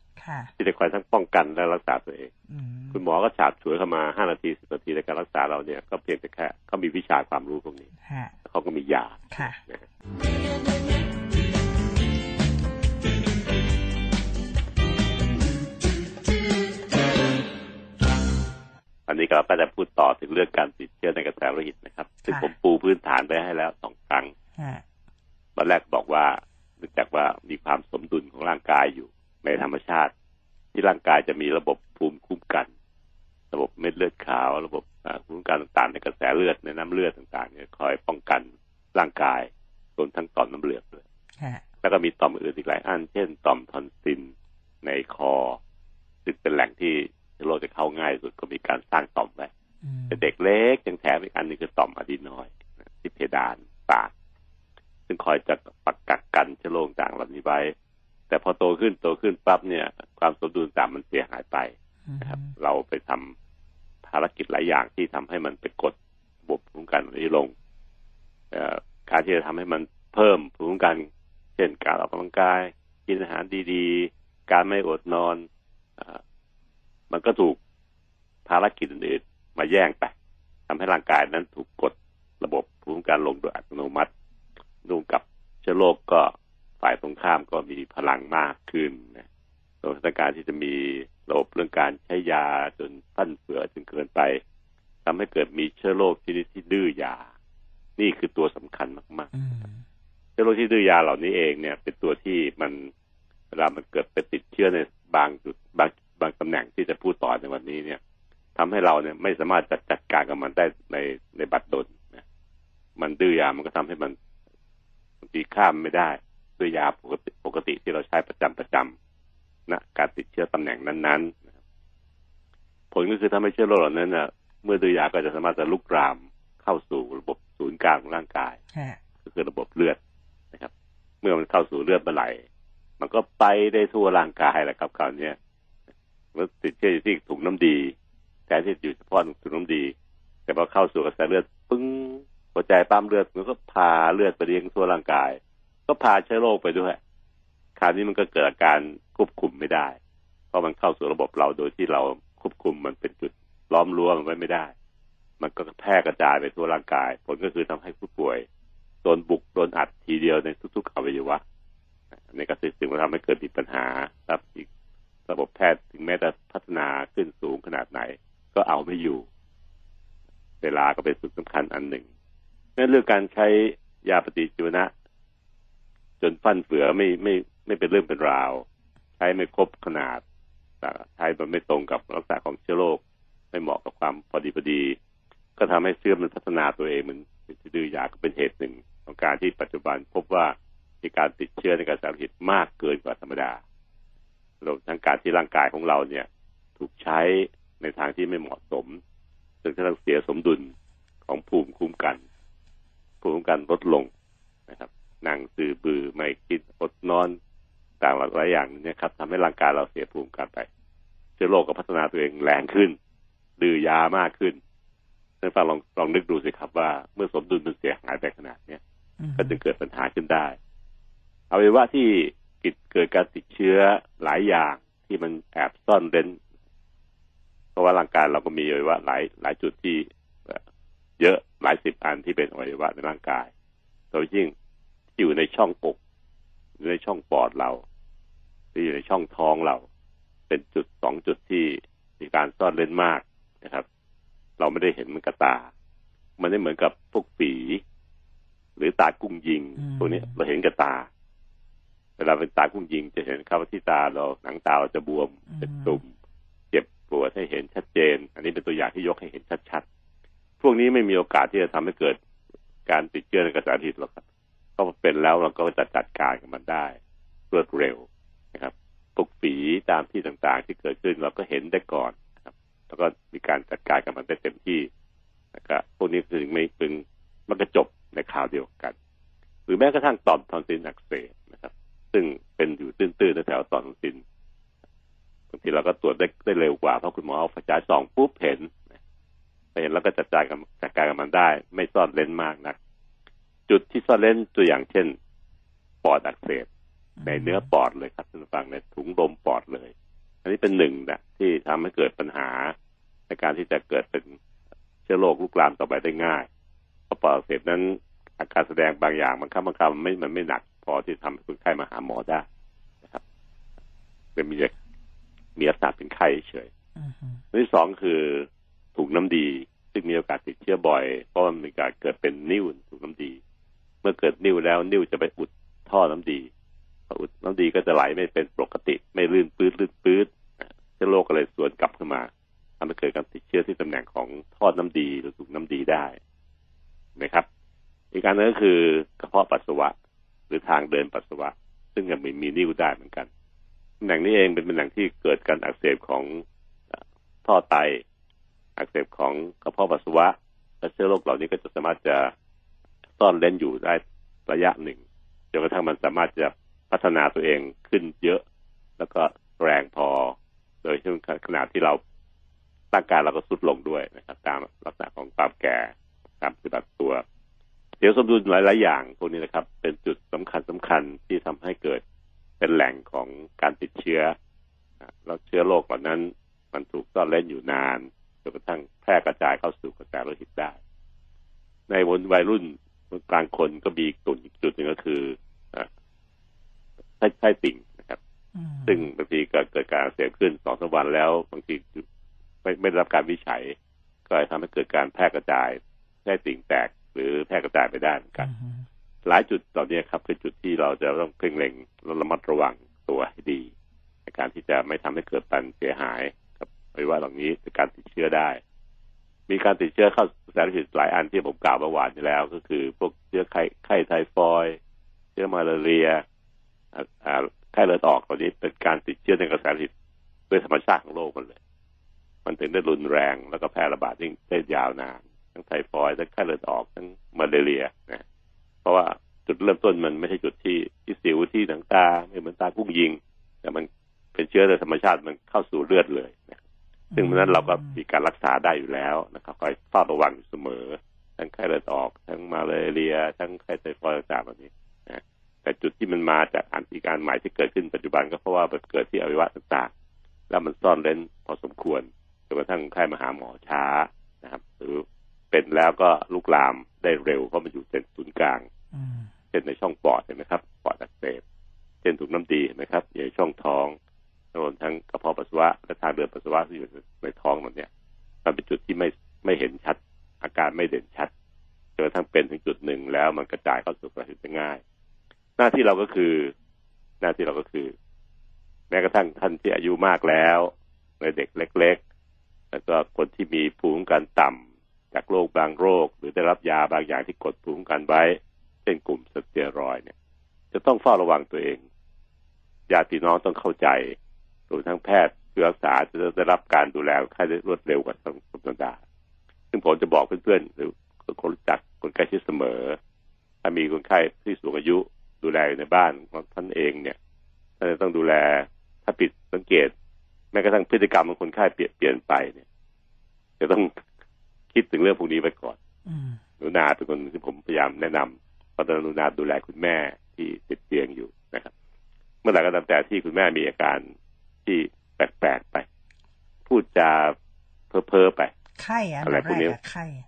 ที่จะคอยทั้งป้องกันและรักษาตัวเองอืมคุณหมอก็ฉาบฉวยเข้ามาห้านาทีสิบนาทีในการรักษาเราเนี่ยก็เพียงแต่แค่เขามีวิชาความรู้พวกนี้ฮะแล้วเขาก็มียาค่ะนะฮะอันนี้เราก็จะพูดต่อถึงเรื่องการติดเชื้อในกระแสโลหิตนะครับ ซึ่งค่ะผมปูพื้นฐานไปให้แล้วสองครั้งฮะตอนแรกบอกว่าเนื่องจากว่ามีความสมดุลของร่างกายอยู่ ในธรรมชาติ ที่ร่างกายจะมีระบบภูมิคุ้มกัน ระบบเม็ดเลือดขาว ระบบอ่าภูมิคุ้มกันต่างๆ ในกระแสเลือดในน้ำเลือดต่างๆเนี่ยคอยป้องกันร่างกายรวมทั้งต่อมน้ำเหลืองด้วยฮะแล้วก็มีต่อมอื่นอีกหลายอัน เช่น ต่อมทอนซิลในคอซึ่งเป็นแหล่งที่เชื้อโรคจะเข้าง่ายสุดก็มีการสร้างต่อมไว้อืมแต่เด็กเล็กยังแถมอีกอันหนึงคือต่อมอะดีนอยด์นะที่เพดานปากซึ่งคอยจะปักกักกันเชื้อโรคต่างเหล่านี้ไว้ แต่พอโตขึ้นโตขึ้นปั๊บเนี่ย ความสมดุลต่างมันเสียหายไปนะครับ เราไปทำภารกิจหลายอย่างที่ทำให้มันไปกดระบบภูมิคุ้มกันนี้ลงเอ่อการที่จะทำให้มันเพิ่มภูมิคุ้มกัน เช่นการออกกำลังกาย กินอาหารดีๆ การไม่อดนอนเออมันก็ถูกภารกิจอื่นๆมาแย่งไปทำให้ร่างกายนั้นถูกกดระบบภูมิคุ้มกันลงโดยอัตโนมัติดูกับเชื้อโรคก็ ฝ่ายตรงข้ามก็มีพลังมากขึ้นนะโดยสถานการณ์ที่จะมีระบบเรื่องการใช้ยาจนฟั่นเฟือจนเกินไปทำให้เกิดมีเชื้อโรคชนิดที่ดื้อยา นี่คือตัวสำคัญมากๆอืมเชื้อโรคที่ดื้อยาเหล่านี้เองเนี่ย เป็นตัวที่มันเวลามันเกิดไปติดเชื้อในบางจุดบางบางตำแหน่งที่จะพูดต่อในวันนี้เนี่ยทำให้เราเนี่ยไม่สามารถจัดจัดการกับมันได้ในในบัดดลนะมันดื้อยามันก็ทำให้มันบางทีข้ามไม่ได้ ด้วยยาปกติปกติที่เราใช้ประจำประจำนะการติดเชื้อตำแหน่งนั้นๆ ผลก็คือทำให้เชื้อโรคเหล่านั้นน่ะเมื่อดื้อยาก็จะสามารถจะลุกรามเข้าสู่ระบบศูนย์กลางของร่างกายก็คือระบบเลือดนะครับ เมื่อมันเข้าสู่เลือดเมื่อไหร่มันก็ไปได้ทั่วร่างกายแหละครับคราวนี้ยมันติดเชื้ออยู่ที่ถุงน้ำดีแทนที่อยู่เฉพาะถุงน้ำดี แต่พอเข้าสู่กระแสเลือดปึ้งหัวใจปั๊มเลือดมันก็พาเลือดไปเลี้ยงทั่วร่างกาย ก็พาเชื้อโรคไปด้วย คราวนี้มันก็เกิดอาการควบคุมไม่ได้ เพราะมันเข้าสู่ระบบเราโดยที่เราควบคุมมันเป็นจุดล้อมรั้วมันไว้ไม่ได้ มันก็แพร่กระจายไปทั่วร่างกาย ผลก็คือทำให้ผู้ป่วยโดนบุกโดนอัดทีเดียวในทุกๆอวัยวะอันนี้ก็สิ่งที่ทำให้เกิดมีปัญหาครับอีกระบบแพทย์ถึงแม้จะพัฒนาขึ้นสูงขนาดไหน ก็เอาไม่อยู่ เวลาก็เป็นสิ่งสำคัญอันหนึ่งนั่นเรื่องการใช้ยาปฏิชีวนะ จนฟันเฟือไม่ไม่ไม่เป็นเรื่องเป็นราว ใช้ไม่ครบขนาดแต่ใช้มันไม่ตรงกับลักษณะของเชื้อโรคไม่เหมาะกับความพอดีพอดี ก็ทำให้เชื้อมันพัฒนาตัวเองเหมันเป็นที่ดื้อยาก็เป็นเหตุหนึ่งของการที่ปัจจุบันพบว่ามีการติดเชื้อในกระแสโลหิตมากเกินกว่าธรรมดารวมทั้งการที่ร่างกายของเราเนี่ย ถูกใช้ในทางที่ไม่เหมาะสมจนกระทั่งเสียสมดุลของภูมิคุ้มกัน ภูมิคุ้มกันลดลงนะครับ นั่งสื่อบือไม่กินอดนอนต่างหลายอย่างเนี่ยครับทำให้ร่างกายเราเสียภูมิคุ้มกันไปเชื้อโรคก็พัฒนาตัวเองแรงขึ้น ดื้อยามากขึ้นท่านฟังลองลองนึกดูสิครับว่าเมื่อสมดุลมันเสียหายไปขนาดเนี้ยอืมก็จะเกิดปัญหาขึ้นได้อวัยวะที่เกิดการติดเชื้อหลายอย่างที่มันแอบซ่อนเร้นเพราะว่าร่างกายเราก็มีอวัยวะหลายหลายจุดที่เอ่อเยอะหลายสิบอันที่เป็นอวัยวะในร่างกายโดยยิ่งที่ อยู่ในช่องอกอยู่ในช่องปอดเราที่อยู่ในช่องท้องเรา เป็นจุดสองจุดที่มีการซ่อนเร้นมากนะครับ เราไม่ได้เห็นมันกระตา มันไม่เหมือนกับพวกฝีหรือตากุ้งยิงอืมพวกนี้เราเห็นกระตา เวลาเป็นตากุ้งยิง จะเห็นครับว่าที่ตาเราหนังตาเราจะบวมเป็นตุ่มเจ็บปวดให้เห็นชัดเจน อันนี้เป็นตัวอย่างที่ยกให้เห็นชัดๆพวกนี้ไม่มีโอกาสที่จะทำให้เกิดการติดเชื้อในกระแสเลือดหรอกครับ ก็เป็นแล้วเราก็จะจัดการกับมันได้รวดเร็วนะครับปลุกฝีตามที่ต่างๆ ที่เกิดขึ้นเราก็เห็นได้ก่อนนะครับ แล้วก็มีการจัดการกับมันได้เต็มที่นะครับพวกนี้ถึงไม่พึงมันก็จบในคราวเดียวกัน หรือแม้กระทั่งต่อมทอนซิลอักเสบนะครับ ซึ่งเป็นอยู่ตื้นๆแถวต่อมทอนซิลบางทีเราก็ตรวจได้ได้เร็วกว่าเพราะคุณหมอเอาไฟฉายส่องปุ๊บเห็นเห็นแล้วก็จัดการกับจัดการกับมันได้ ไม่ซ่อนเลนมากนัก จุดที่ซ่อนเล้นตัวอย่างเช่น ปอดอักเสบในเนื้อปอดเลยครับท่านผู้ฟังในถุงลมปอดเลย อันนี้เป็นหนึ่งนะที่ทำให้เกิดปัญหา ในการที่จะเกิดเป็นเชื้อโรคลุกลามต่อไปได้ง่ายเพราะปอดอักเสบนั้น อาการแสดงบางอย่างบางครั้งบางครั้งมันไม่มันไม่หนัก พอที่ทำให้คนไข้มาหาหมอได้นะครับเป็นมีมีอาการเป็นไข้เฉยอือฮึอันที่สองคือถุงน้ำดี ซึ่งมีโอกาสติดเชื้อบ่อยเพราะมันมีการเกิดเป็นนิ่วถุงน้ำดีเมื่อเกิดนิ่วแล้วนิ่วจะไปอุดท่อน้ำดีพออุดน้ำดีก็จะไหลไม่เป็นปกติ ไม่ลื่นปื้ดลื่นปื้ดเชื้อโรคก็เลยสวนกลับเข้ามาทำให้เกิดการติดเชื้อที่ตำแหน่งของท่อน้ำดีหรือถุงน้ำดีได้นะครับ อีกการนึงก็คือกระเพาะปัสสาวะ หรือทางเดินปัสสาวะ ซึ่งยังมีมีนิ่วได้เหมือนกันตำแหน่งนี้เองเป็นตำแหน่งที่เกิดการอักเสบของท่อไต อักเสบของกระเพาะปัสสาวะและเชื้อโรคเหล่านี้ก็จะสามารถจะ ซ่อนเล่นอยู่ได้ระยะหนึ่งจนกระทั่งมันสามารถจะพัฒนาตัวเองขึ้นเยอะ แล้วก็แรงพอ โดยเช่วงขณะที่เราร่างกายเราก็สุดลงด้วยนะครับ ตามลักษณะของความแก่การปฏิบัติตัวเสียสมดุลหลาย ๆ อย่างพวกนี้นะครับ เป็นจุดสำคัญสำคัญที่ทำให้เกิดเป็นแหล่งของการติดเชื้อแล้วเชื้อโรคเหล่านั้น มันถูกซ่อนเล่นอยู่นานจนกระทั่งแพร่กระจายเข้าสู่กระแสโลหิตได้ ในวนวัยรุ่น กลางคนก็มีตุ่นอีกจุดหนึ่งก็คืออะไส้ไส้ติ่งนะครับอืมซึ่งบางทีเกิดเกิดการอักเสียขึ้นสองสามวันแล้วบางทีไม่ไม่ได้รับการวิจัย ก็เลยทำให้เกิดการแพร่กระจายไส้ติ่งแตก หรือแพร่กระจายไปได้เหมือนกันอือฮึหลายจุดเหล่านี้ครับคือจุดที่เราจะต้องเพ่งเล็งและระมัดระวังตัวให้ดี ในการที่จะไม่ทำให้เกิดปัญเสียหายกับอวัยวะเหล่านี้ในการติดเชื้อได้ มีการติดเชื้อเข้าสารพิษหลายอันที่ผมกล่าวเมื่อวานนี้แล้ว ก็คือ พวกเชื้อไข้ไข้ไทฟอยด์เชื้อมาลาเรียไข้เลือดออกเหล่านี้เป็นการติดเชื้อในกระแสเลือดด้วยธรรมชาติของโรคมันเลย มันถึงได้รุนแรงแล้วก็แพร่ระบาดยิ่งได้ยาวนานทั้งไทฟอยด์ทั้งไข้เลือดออกทั้งมาลาเรียนะเพราะว่าจุดเริ่มต้นมันไม่ใช่จุดที่ที่สิวที่หนังตาไม่เหมือนตากุ้งยิง แต่มันเป็นเชื้อโดยธรรมชาติมันเข้าสู่เลือดเลย ซึ่งเพราะฉะนั้นเราก็มีการรักษาได้อยู่แล้วนะครับคอยเฝ้าระวังอยู่เสมอ ทั้งไข้เลือดออก ทั้งมาลาเรีย ทั้งไข้ไทฟอยด์ต่างๆเหล่านี้นะแต่จุดที่มันมาจากอันที่การใหม่ที่เกิดขึ้นปัจจุบันก็เพราะว่ามันเกิดที่อวัยวะต่างๆ แล้วมันซ่อนเร้นพอสมควรจนกระทั่งไข้มาหาหมอช้านะครับ หรือเป็นแล้วก็ลุกลามได้เร็วเพราะมันอยู่เส้นศูนย์กลางอืมเช่นในช่องปอดเห็นไหมครับปอดอักเสบเช่นถุงน้ำดีเห็นไหมครับอยู่ในช่องท้อง รวมทั้งกระเพาะปัสสาวะและทางเดินปัสสาวะที่อยู่ในท้องมันเนี่ย มันเป็นจุดที่ไม่ไม่เห็นชัด อาการไม่เด่นชัดจนกระทั่งเป็นถึงจุดหนึ่งแล้วมันกระจายเข้าสู่กระแสได้ง่าย หน้าที่เราก็คือ หน้าที่เราก็คือ แม้กระทั่งท่านที่อายุมากแล้วในเด็กเล็ก ๆ แล้วก็คนที่มีภูมิคุ้มกันต่ำจากโรคบางโรค หรือได้รับยาบางอย่างที่กดภูมิคุ้มกันไว้เช่นกลุ่มสเตียรอยเนี่ย จะต้องเฝ้าระวังตัวเองญาติพี่น้องต้องเข้าใจ รวมทั้งแพทย์เพื่อรักษาจะได้รับการดูแลคนไข้ได้รวดเร็วกว่าธรรมดา ซึ่งผมจะบอกเพื่อนๆหรือคนรู้จักคนใกล้ชิดเสมอ ถ้ามีคนไข้ที่สูงอายุดูแลอยู่ในบ้านของท่านเองเนี่ยท่านจะต้องดูแล ถ้าผิดสังเกต แม้กระทั่งพฤติกรรมของคนไข้เปลี่ยนไปเนี่ย จะต้องคิดถึงเรื่องพวกนี้ไปก่อนอืมหนูนาเป็นคนที่ผมพยายามแนะนำเพราะตอนนหนูนาดูแลคุณแม่ที่ติดเตียงอยู่นะครับ เมื่อไหร่ก็ตามแต่ที่คุณแม่มีอาการที่แปลกๆไป พูดจาเพ้อเพ้อๆไปไข้อะอันอะไรดับพวกนี้แรกอะไข้อะ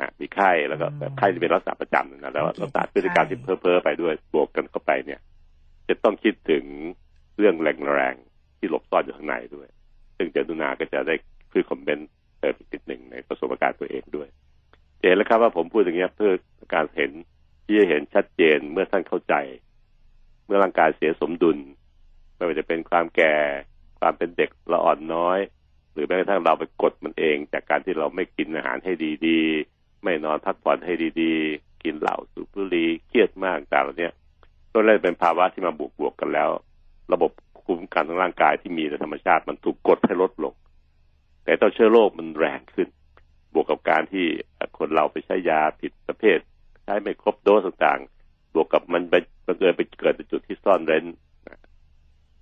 อะมีไข้แล้วก็อืมแบบไข้จะเป็นลักษณะประจำนะแล้วโอเคลักษณะพฤติกรรมที่ไข้เพ้อเพ้อๆไปด้วยบวกกันเข้าไปเนี่ย จะต้องคิดถึงเรื่องแรงๆที่หลบซ่อนอยู่ข้างในด้วย ซึ่งเจนุนาก็จะได้คือคอมเมนต์เติมอีกนิดหนึ่งในประสบการณ์ตัวเองด้วยจะเห็นแล้วครับว่าผมพูดอย่างเงี้ยเพื่อการเห็นที่จะเห็นชัดเจนเมื่อท่านเข้าใจ เมื่อร่างกายเสียสมดุล ไม่ว่าจะเป็นความแก่ ความเป็นเด็กละอ่อนน้อยห รือแม้กระทั่งเราไปกดมันเอง จากการที่เราไม่กินอาหารให้ดีๆ ไม่นอนพักผ่อนให้ดีๆ กินเหล้าสูบบุหรี่เครียดมากต่างเหล่านี้ก็เลยเป็นภาวะที่มาบวกบวกกันแล้ว ระบบคุ้มกันทางร่างกายที่มีในธรรมชาติมันถูกกดให้ลดลง แต่ตัวเชื้อโรคมันแรงขึ้น บวกกับการที่คนเราไปใช้ยาผิดประเภท ใช้ไม่ครบโดสต่างๆ บวกกับมันไปบังเอิญไปเกิดในจุดที่ซ่อนเร้น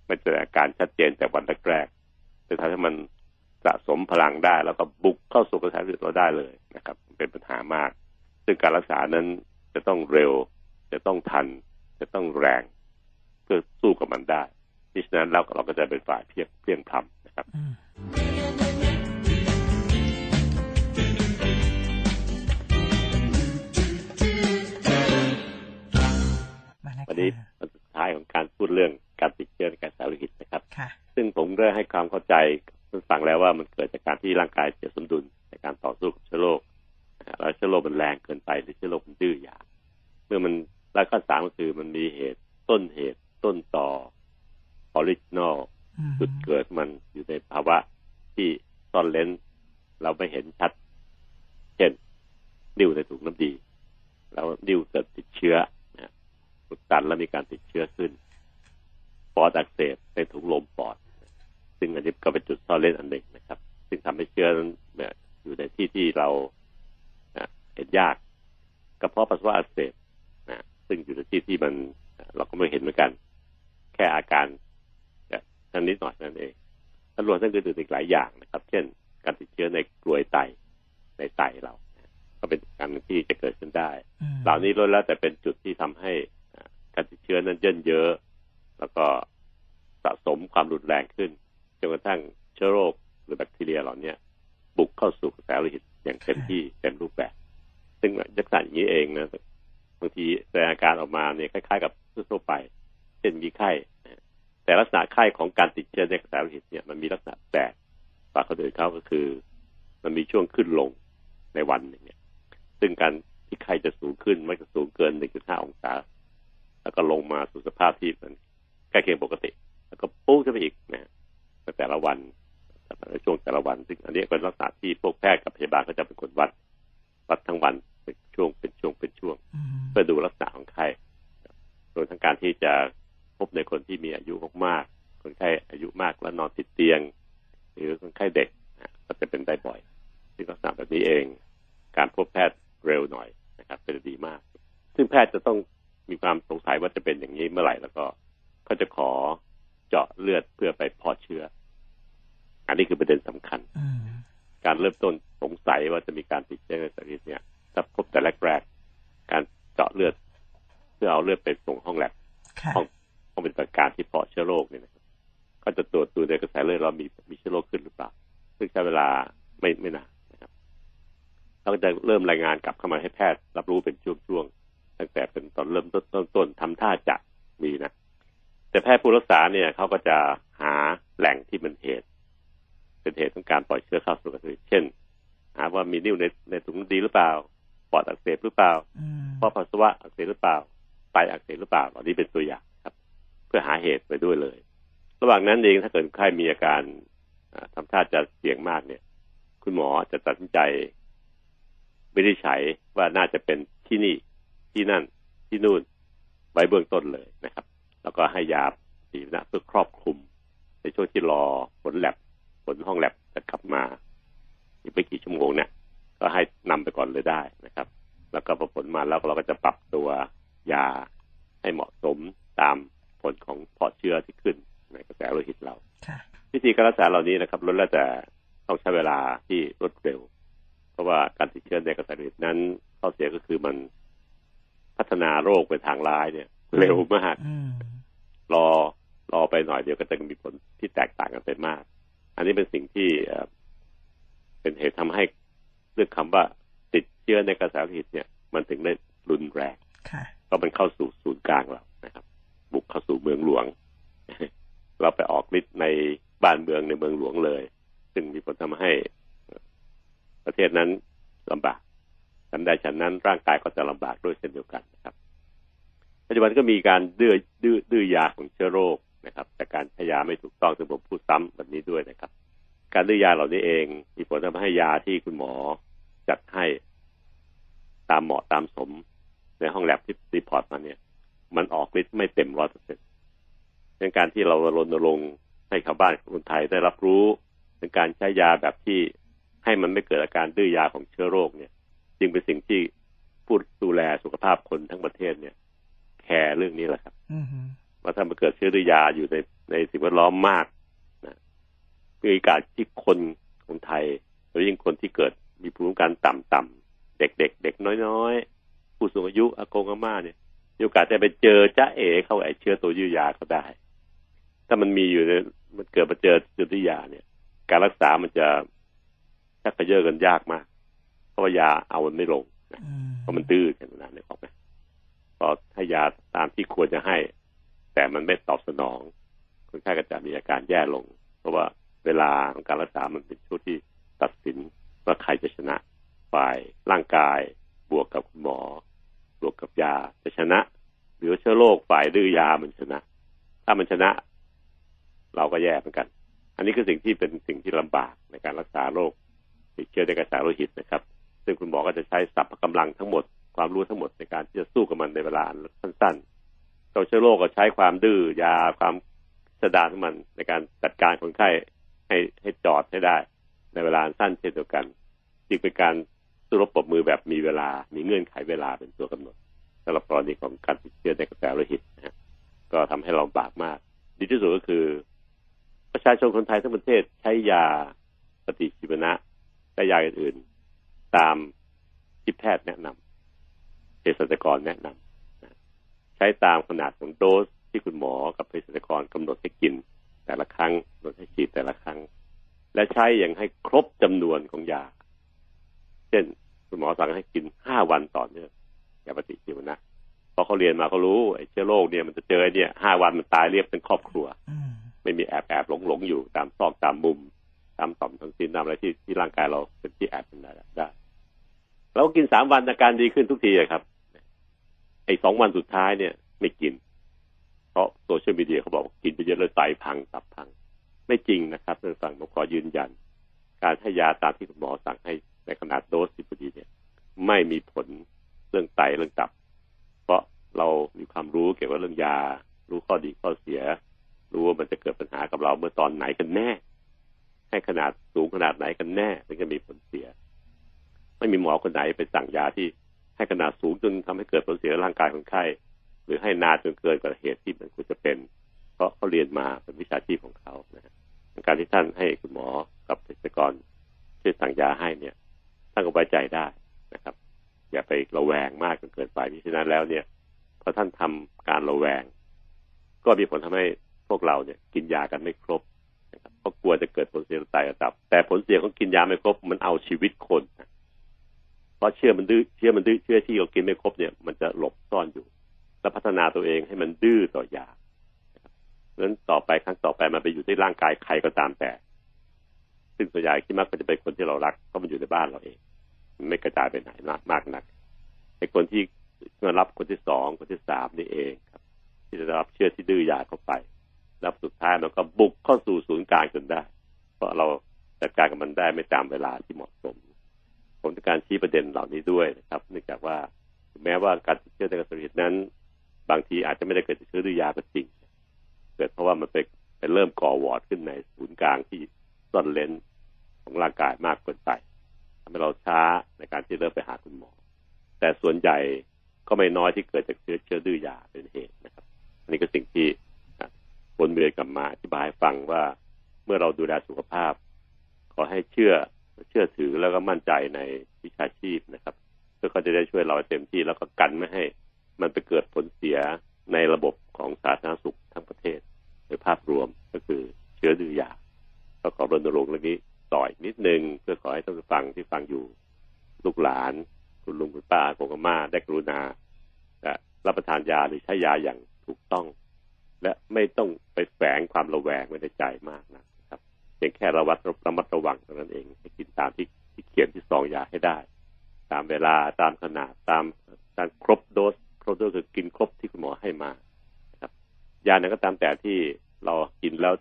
ไม่แสดงอาการชัดเจนแต่วันแรกๆจะทำให้มัน สะสมพลังได้ แล้วก็บุกเข้าสู่กระแสเลือดเราได้เลยนะครับ เป็นปัญหามาก ซึ่งการรักษานั้นจะต้องเร็ว จะต้องทัน จะต้องแรง เพื่อสู้กับมันได้ดิฉะนั้นเราเราก็จะเป็นฝ่ายเพียงเพียงทำนะครับมาแล้ววันนี้ค่ะวันสุดท้ายของการพูดเรื่องการติดเชื้อในการสารโลหิตนะครับค่ะซึ่งผมได้ให้ความเข้าใจ ท่านฟังแล้วว่ามันเกิดจากการที่ร่างกายเสียสมดุลในการต่อสู้กับเชื้อโรคนะฮะแล้วเชื้อโรคมันแรงเกินไปหรือเชื้อโรคมันดื้อยาเมื่อมันแล้วก็สามก็คือมันมีเหตุต้นเหตุต้นตอ original อืมจุดเกิดมันอยู่ในภาวะที่ซ่อนเร้นเราไม่เห็นชัด เช่นนิ่วในถุงน้ำดี แล้วนิ่วเกิดติดเชื้อนะอุดตันแล้วมีการติดเชื้อขึ้น ปอดอักเสบในถุงลมปอด ซึ่งอันนี้ก็เป็นจุดซ่อนเร้นอันหนึ่งนะครับ ซึ่งทำให้เชื้อนั้นเนี่ยอยู่ในที่ที่เรานะเห็นยากกระเพาะปัสสาวะอักเสบนะซึ่งอยู่ในที่ที่มันเราก็ไม่เห็นเหมือนกัน แค่อาการท่านนิดหน่อยนั่นเองถ้ารวมทั้งอื่นๆอีกหลายอย่างนะครับ เช่น การติดเชื้อในกลวยไตในไตเรานะก็เป็นการที่จะเกิดขึ้นได้อืมเหล่านี้ล้วนแล้วแต่เป็นจุดที่ทำให้อ่าการติดเชื้อนั้นเยินเยอะ แล้วก็สะสมความรุนแรงขึ้น จนกระทั่งเชื้อโรคหรือแบคทีเรียเหล่านี้บุกเข้าสู่กระแสโลหิตอย่างเต็มที่เต็มรูปแบบ ซึ่งลักษณะอย่างนี้เองนะบางทีแสดงอาการออกมาเนี่ยคล้ายๆ กับทั่วไป เช่นมีไข้แต่ลักษณะไข้ของการติดเชื้อในกระแสโลหิตเนี่ยมันมีลักษณะแปลกกว่าคนอื่นเขาก็คือ มันมีช่วงขึ้นลงในวันหนึ่งเนี่ย ซึ่งการที่ไข้จะสูงขึ้นไม่จะสูงเกิน 1.5 องศา แล้วก็ลงมาสู่สภาพที่มันใกล้เคียงปกติ แล้วก็ปุ๊บขึ้นไปอีกนะ แต่ละวันในช่วงแต่ละวัน ซึ่งอันนี้เป็นลักษณะที่พวกแพทย์กับพยาบาลก็จะเป็นคนวัด วัดทั้งวันเป็นช่วงเป็นช่วงเป็นช่วงอืมเพื่อดูลักษณะของไข้รวมทั้งการที่จะพบในคนที่มีอายุมากๆคนไข้อายุมากแล้วนอนติดเตียง หรือคนไข้เด็กนะก็จะเป็นได้บ่อยซึ่งลักษณะแบบนี้เอง การพบแพทย์เร็วหน่อยนะครับเป็นดีมาก ซึ่งแพทย์จะต้องมีความสงสัยว่าจะเป็นอย่างนี้เมื่อไหร่แล้วก็ก็จะขอ เจาะเลือดเพื่อไปเพาะเชื้อ อันนี้คือประเด็นสำคัญอืมการเริ่มต้นสงสัยว่าจะมีการติดเชื้อในสารพิษเนี่ย ถ้าพบแต่แรกๆการเจาะเลือด เพื่อเอาเลือดไปส่งห้องแลบค่ะห้องห้องเป็นประการที่เพาะเชื้อโรคเนี่ยนะครับก็จะตรวจดูในกระแสเลือดเรามีมีเชื้อโรคขึ้นหรือเปล่า ซึ่งใช้เวลาไม่ไม่นานนะครับเราก็จะเริ่มรายงานกลับเข้ามาให้แพทย์ รับรู้เป็นช่วงๆตั้งแต่เป็นตอนเริ่มต้นต้นต้นทำท่าจะมีนะ แต่แพทย์ผู้รักษาเนี่ยเขาก็จะหาแหล่งที่มันเหตุ เป็นเหตุของการปล่อยเชื้อเข้าสู่กระแสเลือดเช่น หาว่ามีนิ่วในในถุงน้ำดีหรือเปล่า ปอดอักเสบหรือเปล่าอืมเพราะปัสสาวะอักเสบหรือเปล่าไตอักเสบหรือเปล่าเหล่านี้เป็นตัวอย่างครับ เพื่อหาเหตุไปด้วยเลย ระหว่างนั้นเองถ้าเกิดคนไข้มีอาการอ่าทำท่าจะเสี่ยงมากเนี่ย คุณหมอจะตัดสินใจไม่ได้ใช้ว่าน่าจะเป็นที่นี่ที่นั่นที่นู่นไว้เบื้องต้นเลยนะครับ แล้วก็ให้ยาสีนะเพื่อครอบคลุม ในช่วงที่รอผลแลบผลห้องแลบจะกลับมาอีกไม่กี่ชั่วโมงเนี่ย ก็ให้นำไปก่อนเลยได้นะครับ แล้วก็พอผลมาแล้วเราก็จะปรับตัวยาให้เหมาะสมตามผลของเพาะเชื้อที่ขึ้นในกระแสโลหิตเราค่ะวิธีการรักษาเหล่านี้นะครับล้วนแล้วแต่ต้องใช้เวลาที่รวดเร็ว เพราะว่าการติดเชื้อในกระแสโลหิตนั้นข้อเสียก็คือมันพัฒนาโรคไปทางร้ายเนี่ย เร็วมากอืม รอรอไปหน่อยเดียวก็จะมีผลที่แตกต่างกันไปมาก อันนี้เป็นสิ่งที่เอ่อเป็นเหตุทำให้เรื่องคำว่าติดเชื้อในกระแสโลหิตเนี่ย มันถึงได้รุนแรงค่ะก็มันเข้าสู่ศูนย์กลางเรานะครับ บุกเข้าสู่เมืองหลวง เราไปออกฤทธิ์ในบ้านเมืองในเมืองหลวงเลย ซึ่งมีผลทำให้ประเทศนั้นลำบากฉันใดฉันนั้นร่างกายก็จะลำบากด้วยเช่นเดียวกันนะครับ ปัจจุบันก็มีการดื้อดื้อดื้อยาของเชื้อโรคนะครับจากการใช้ยาไม่ถูกต้องซึ่งผมพูดซ้ำแบบนี้ด้วยนะครับ การดื้อยาเหล่านี้เอง มีผลทำให้ยาที่คุณหมอจัดให้ตามเหมาะตามสมในห้องแล็บที่ report มาเนี่ย มันออกฤทธิ์ไม่เต็มร้อยเปอร์เซ็นต์ดังการที่เรารณรงค์ให้ชาวบ้านคนไทยได้รับรู้ถึงการใช้ยาแบบที่ให้มันไม่เกิดอาการดื้อยาของเชื้อโรคเนี่ย จึงเป็นสิ่งที่ผู้ดูแลสุขภาพคนทั้งประเทศเนี่ย แคร์เรื่องนี้แหละครับอืมฮึว่าถ้ามันเกิดเชื้อดื้อยาอยู่ในในสิ่งแวดล้อมมากนะมีโอกาสที่คนคนไทยโดยยิ่งคนที่เกิดมีภูมิคุ้มกันต่ำๆเด็กๆเด็กน้อยๆ ผู้สูงอายุอากงอาม่าเนี่ยมีโอกาสจะไปเจอจ้าเอ๋เข้าไอเชื้อตัวยื้อยาเขาได้ ถ้ามันมีอยู่ในมันเกิดมาเจอเชื้อดื้อยาเนี่ย การรักษามันจะชักกระเยอะกันยากมาก เพราะว่ายาเอามันไม่ลงอืมเพราะมันดื้อขนาดนี้นออกไหม อให้ยาตามที่ควรจะให้ แต่มันไม่ตอบสนอง คนไข้ก็จะมีอาการแย่ลง เพราะว่าเวลาของการรักษามันเป็นช่วงที่ตัดสินว่าใครจะชนะฝ่ายร่างกาย บวกกับคุณหมอ บวกกับยาจะชนะ หรือเชื้อโรคฝ่ายดื้อยามันชนะ ถ้ามันชนะ เราก็แย่เหมือนกัน อันนี้คือสิ่งที่เป็นสิ่งที่ลำบากในการรักษาโรคติดเชื้อในกระแสโลหิตนะครับ ซึ่งคุณหมอก็จะใช้สัพพะกำลังทั้งหมด ความรู้ทั้งหมดในการที่จะสู้กับมันในเวลาสั้นๆตัวเชื้อโรคก็ใช้ความดื้อยาความสดานของมันในการจัดการคนไข้ให้ให้จอดให้ได้ ในเวลาสั้นเช่นเดียวกันจึงเป็นการสู้รบปรบมือแบบมีเวลา มีเงื่อนไขเวลาเป็นตัวกำหนดสำหรับกรณีของการติดเชื้อในกระแสโลหิตนะฮะก็ทำให้เราลำบากมาก ดีที่สุดก็คือ ประชาชนคนไทยทั้งประเทศใช้ยาปฏิชีวนะและยาอื่นๆตามที่แพทย์แนะนำเภสัชกรแนะนำใช้ตามขนาดของโดสที่คุณหมอกับเภสัชกรกำหนดให้กิน แต่ละครั้งกำหนดให้ฉีดแต่ละครั้ง และใช้อย่างให้ครบจำนวนของยา เช่นคุณหมอสั่งให้กินห้าวันต่อเนื่องยาปฏิชีวนะพอเขาเรียนมาเขารู้ไอ้เชื้อโรคเนี่ยมันจะเจอเนี่ยห้าวันมันตายเรียบเป็นครอบครัวไม่มีแอบแอบหลงหลงอยู่ตามซอกตามมุม ตามต่อมทั้งสิ้นตามอะไรที่ที่ร่างกายเราเป็นที่แอบเป็นได้ได้เรากินสามวันอาการดีขึ้นทุกทีครับ ไอ้สองวันสุดท้ายเนี่ย ไม่กิน เพราะโซเชียลมีเดียเขาบอกกินไปเยอะเลยไตพังตับพัง ไม่จริงนะครับเรื่องฟังผมขอยืนยัน การให้ยาตามที่คุณหมอสั่งให้ในขนาดโดสสิบดีเนี่ย ไม่มีผลเรื่องไตเรื่องตับ เพราะเรามีความรู้เกี่ยวกับเรื่องยา รู้ข้อดีข้อเสีย รู้ว่ามันจะเกิดปัญหากับเราเมื่อตอนไหนกันแน่ ให้ขนาดสูงขนาดไหนกันแน่ถึงจะมีผลเสีย ไม่มีหมอคนไหนไปสั่งยาที่ ให้ขนาดสูงจนทำให้เกิดผลเสียร่างกายคนไข้ หรือให้นานจนเกินกว่าเหตุที่มันควรจะเป็น เพราะเขาเรียนมาเป็นวิชาชีพของเขานะฮะการที่ท่านให้คุณหมอกับเภสัชกรช่วยสั่งยาให้เนี่ยท่านก็ไว้ใจได้นะครับ อย่าไประแวงมากจนเกินไปมิฉะนั้นแล้วเนี่ยพอท่านทำการระแวง ก็มีผลทำให้พวกเราเนี่ยกินยากันไม่ครบนะครับเพราะกลัวจะเกิดผลเสียตายระดับ แต่ผลเสียของกินยาไม่ครบมันเอาชีวิตคนนะ เพราะเชื่อมันดื้อเชื่อมันดื้อเชื่อที่เรากินไม่ครบเนี่ย มันจะหลบซ่อนอยู่ และพัฒนาตัวเองให้มันดื้อต่อยาเพราะฉะนั้นต่อไปครั้งต่อไปมันไปอยู่ที่ร่างกายใครก็ตามแต่ ซึ่งส่วนใหญ่ที่มักก็จะเป็นคนที่เรารักเพราะมันอยู่ในบ้านเราเอง มันไม่กระจายไปไหนมากมากนักไอ้คนที่มารับคนที่สองคนที่สามนี่เองครับ ที่จะรับเชื้อที่ดื้อยาเข้าไป แล้วสุดท้ายมันก็บุกเข้าสู่ศูนย์กลางจนได้ เพราะเราจัดการกับมันได้ไม่ตามเวลาที่เหมาะสม ผมต้องการชี้ประเด็นเหล่านี้ด้วยนะครับเนื่องจากว่าแม้ว่าการติดเชื้อในกระแสโลหิตนั้น บางทีอาจจะไม่ได้เกิดจากเชื้อดื้อยาก็จริง เกิดเพราะว่ามันไปไปเริ่มก่อวอร์ดขึ้นในศูนย์กลางที่ซ่อนเลนของร่างกายมากเกินไปทำให้เราช้าในการที่เริ่มไปหาคุณหมอ แต่ส่วนใหญ่ก็ไม่น้อยที่เกิดจากเชื้อเชื้อดื้อยาเป็นเหตุนะครับ อันนี้ก็สิ่งที่วนเวียนกลับมาอธิบายฟังว่าเมื่อเราดูแลสุขภาพ ขอให้เชื่อ เชื่อถือแล้วก็มั่นใจในวิชาชีพนะครับ เพื่อเขาจะได้ช่วยเราเต็มที่แล้วก็กันไม่ให้ มันไปเกิดผลเสียในระบบของสาธารณสุขทั้งประเทศโดยภาพรวมก็คือเชื้อดื้อยาก็ขอรณรงค์เรื่องนี้ต่อยนิดนึงเพื่อขอให้ท่านผู้ฟังที่ฟังอยู่ลูกหลาน คุณลุงคุณป้าโกงอาม่าได้กรุณารับประทานยาหรือใช้ยาอย่างถูกต้อง และไม่ต้องไปแฝงความระแวงไว้ในใจมากนะ เพียงแค่ระวัดระมัดระวังเท่านั้นเองให้กินตามที่ที่เขียนที่ซองยาให้ได้ ตามเวลาตามขนาดตามตามครบโดสครบโดสคือกินครบที่คุณหมอให้มาครับ ยาไหนก็ตามแต่ที่เรากินแล้ว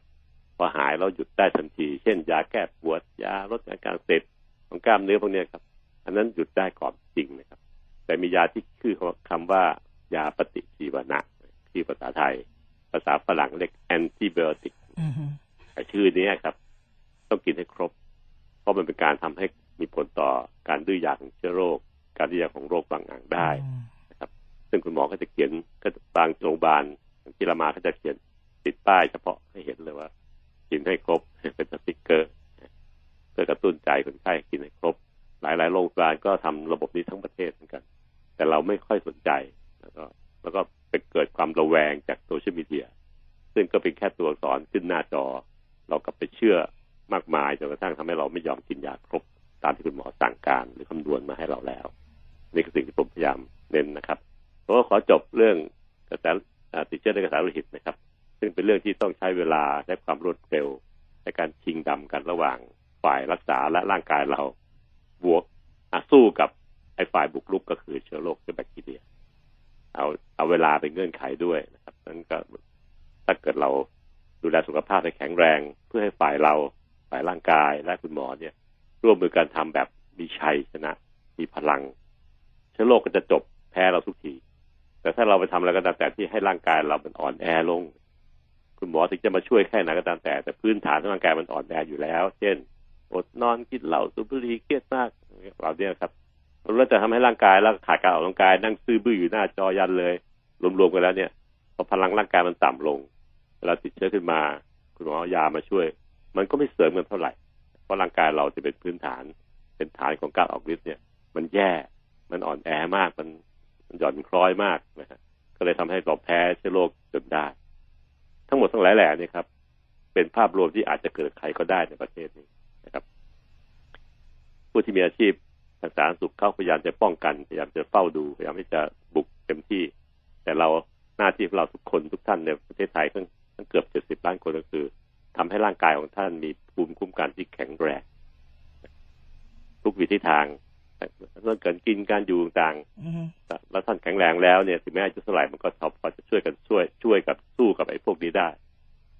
พอหายเราหยุดได้ทันที เช่น ยาแก้ปวด ยาลดอาการเสพของกล้ามเนื้อพวกนี้ครับ อันนั้นหยุดได้ก่อนจริงนะครับ แต่มียาที่คือคำว่ายาปฏิชีวนะที่ภาษาไทย ภาษาฝรั่งเรียกแอนติบโอติก คก็จะจบแพ้เราทุกที แต่ถ้าเราไปทำอะไรก็ตามแต่ที่ให้ร่างกายเรามันอ่อนแอลง คุณหมอถึงจะมาช่วยแค่ไหนก็ตามแต่ แต่พื้นฐานของร่างกายมันอ่อนแออยู่แล้ว เช่นอดนอนกินเหล้าสูบบุหรี่เครียดมากเราเนี่ยครับเราจะทำให้ร่างกายแล้วขาดการออกกำลังกายนั่งซื่อบื้ออยู่หน้าจอยันเลย รวมๆกันแล้วเนี่ยพอพลังร่างกายมันต่ำลงเวลาติดเชื้อขึ้นมา คุณหมอยามาช่วย มันก็ไม่เสริมกันเท่าไหร่เพราะร่างกายเราจะเป็นพื้นฐานเป็นฐานของการออกฤทธิ์เนี่ย มันแย่ มันอ่อนแอมากมันมันหย่อนคล้อยมากนะฮะก็เลยทำให้เราแพ้เชื้อโรคจนได้ ทั้งหมดทั้งหลายแหล่นี่ครับ เป็นภาพรวมที่อาจจะเกิดใครก็ได้ในประเทศนี้นะครับ ผู้ที่มีอาชีพทางสาธารณสุขเขาพยายามจะป้องกันพยายามจะเฝ้าดูพยายามที่จะบุกเต็มที่ แต่เราหน้าที่ของเราทุกคนทุกท่านในประเทศไทยทั้งทั้งเกือบเจ็ดสิบล้านคนก็คือทำให้ร่างกายของท่านมีภูมิคุ้มกันที่แข็งแรงทุกวิธีทาง เรื่องการกินการอยู่ต่างอือฮึๆแล้วท่านแข็งแรงแล้วเนี่ยถึงแม้อายุเท่าไหร่มันก็พอจะช่วยกันช่วยช่วยกับสู้กับไอ้พวกนี้ได้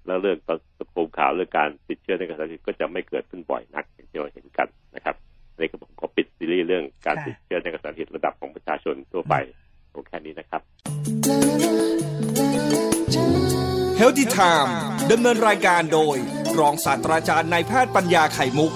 แล้วเรื่องตะโกมข่าวเรื่องการติดเชื้อในกระแสเลือดก็จะไม่เกิดขึ้นบ่อยนักอย่างที่เราเห็นกันนะครับอันนี้ก็ผมขอปิดซีรีส์เรื่องการติดเชื้อในกระแสเลือดระดับของประชาชนทั่วไปผมแค่นี้นะครับเฮลติไทม์ดำเนินรายการโดย รองศาสตราจารย์นายแพทย์ปัญญาไข่มุก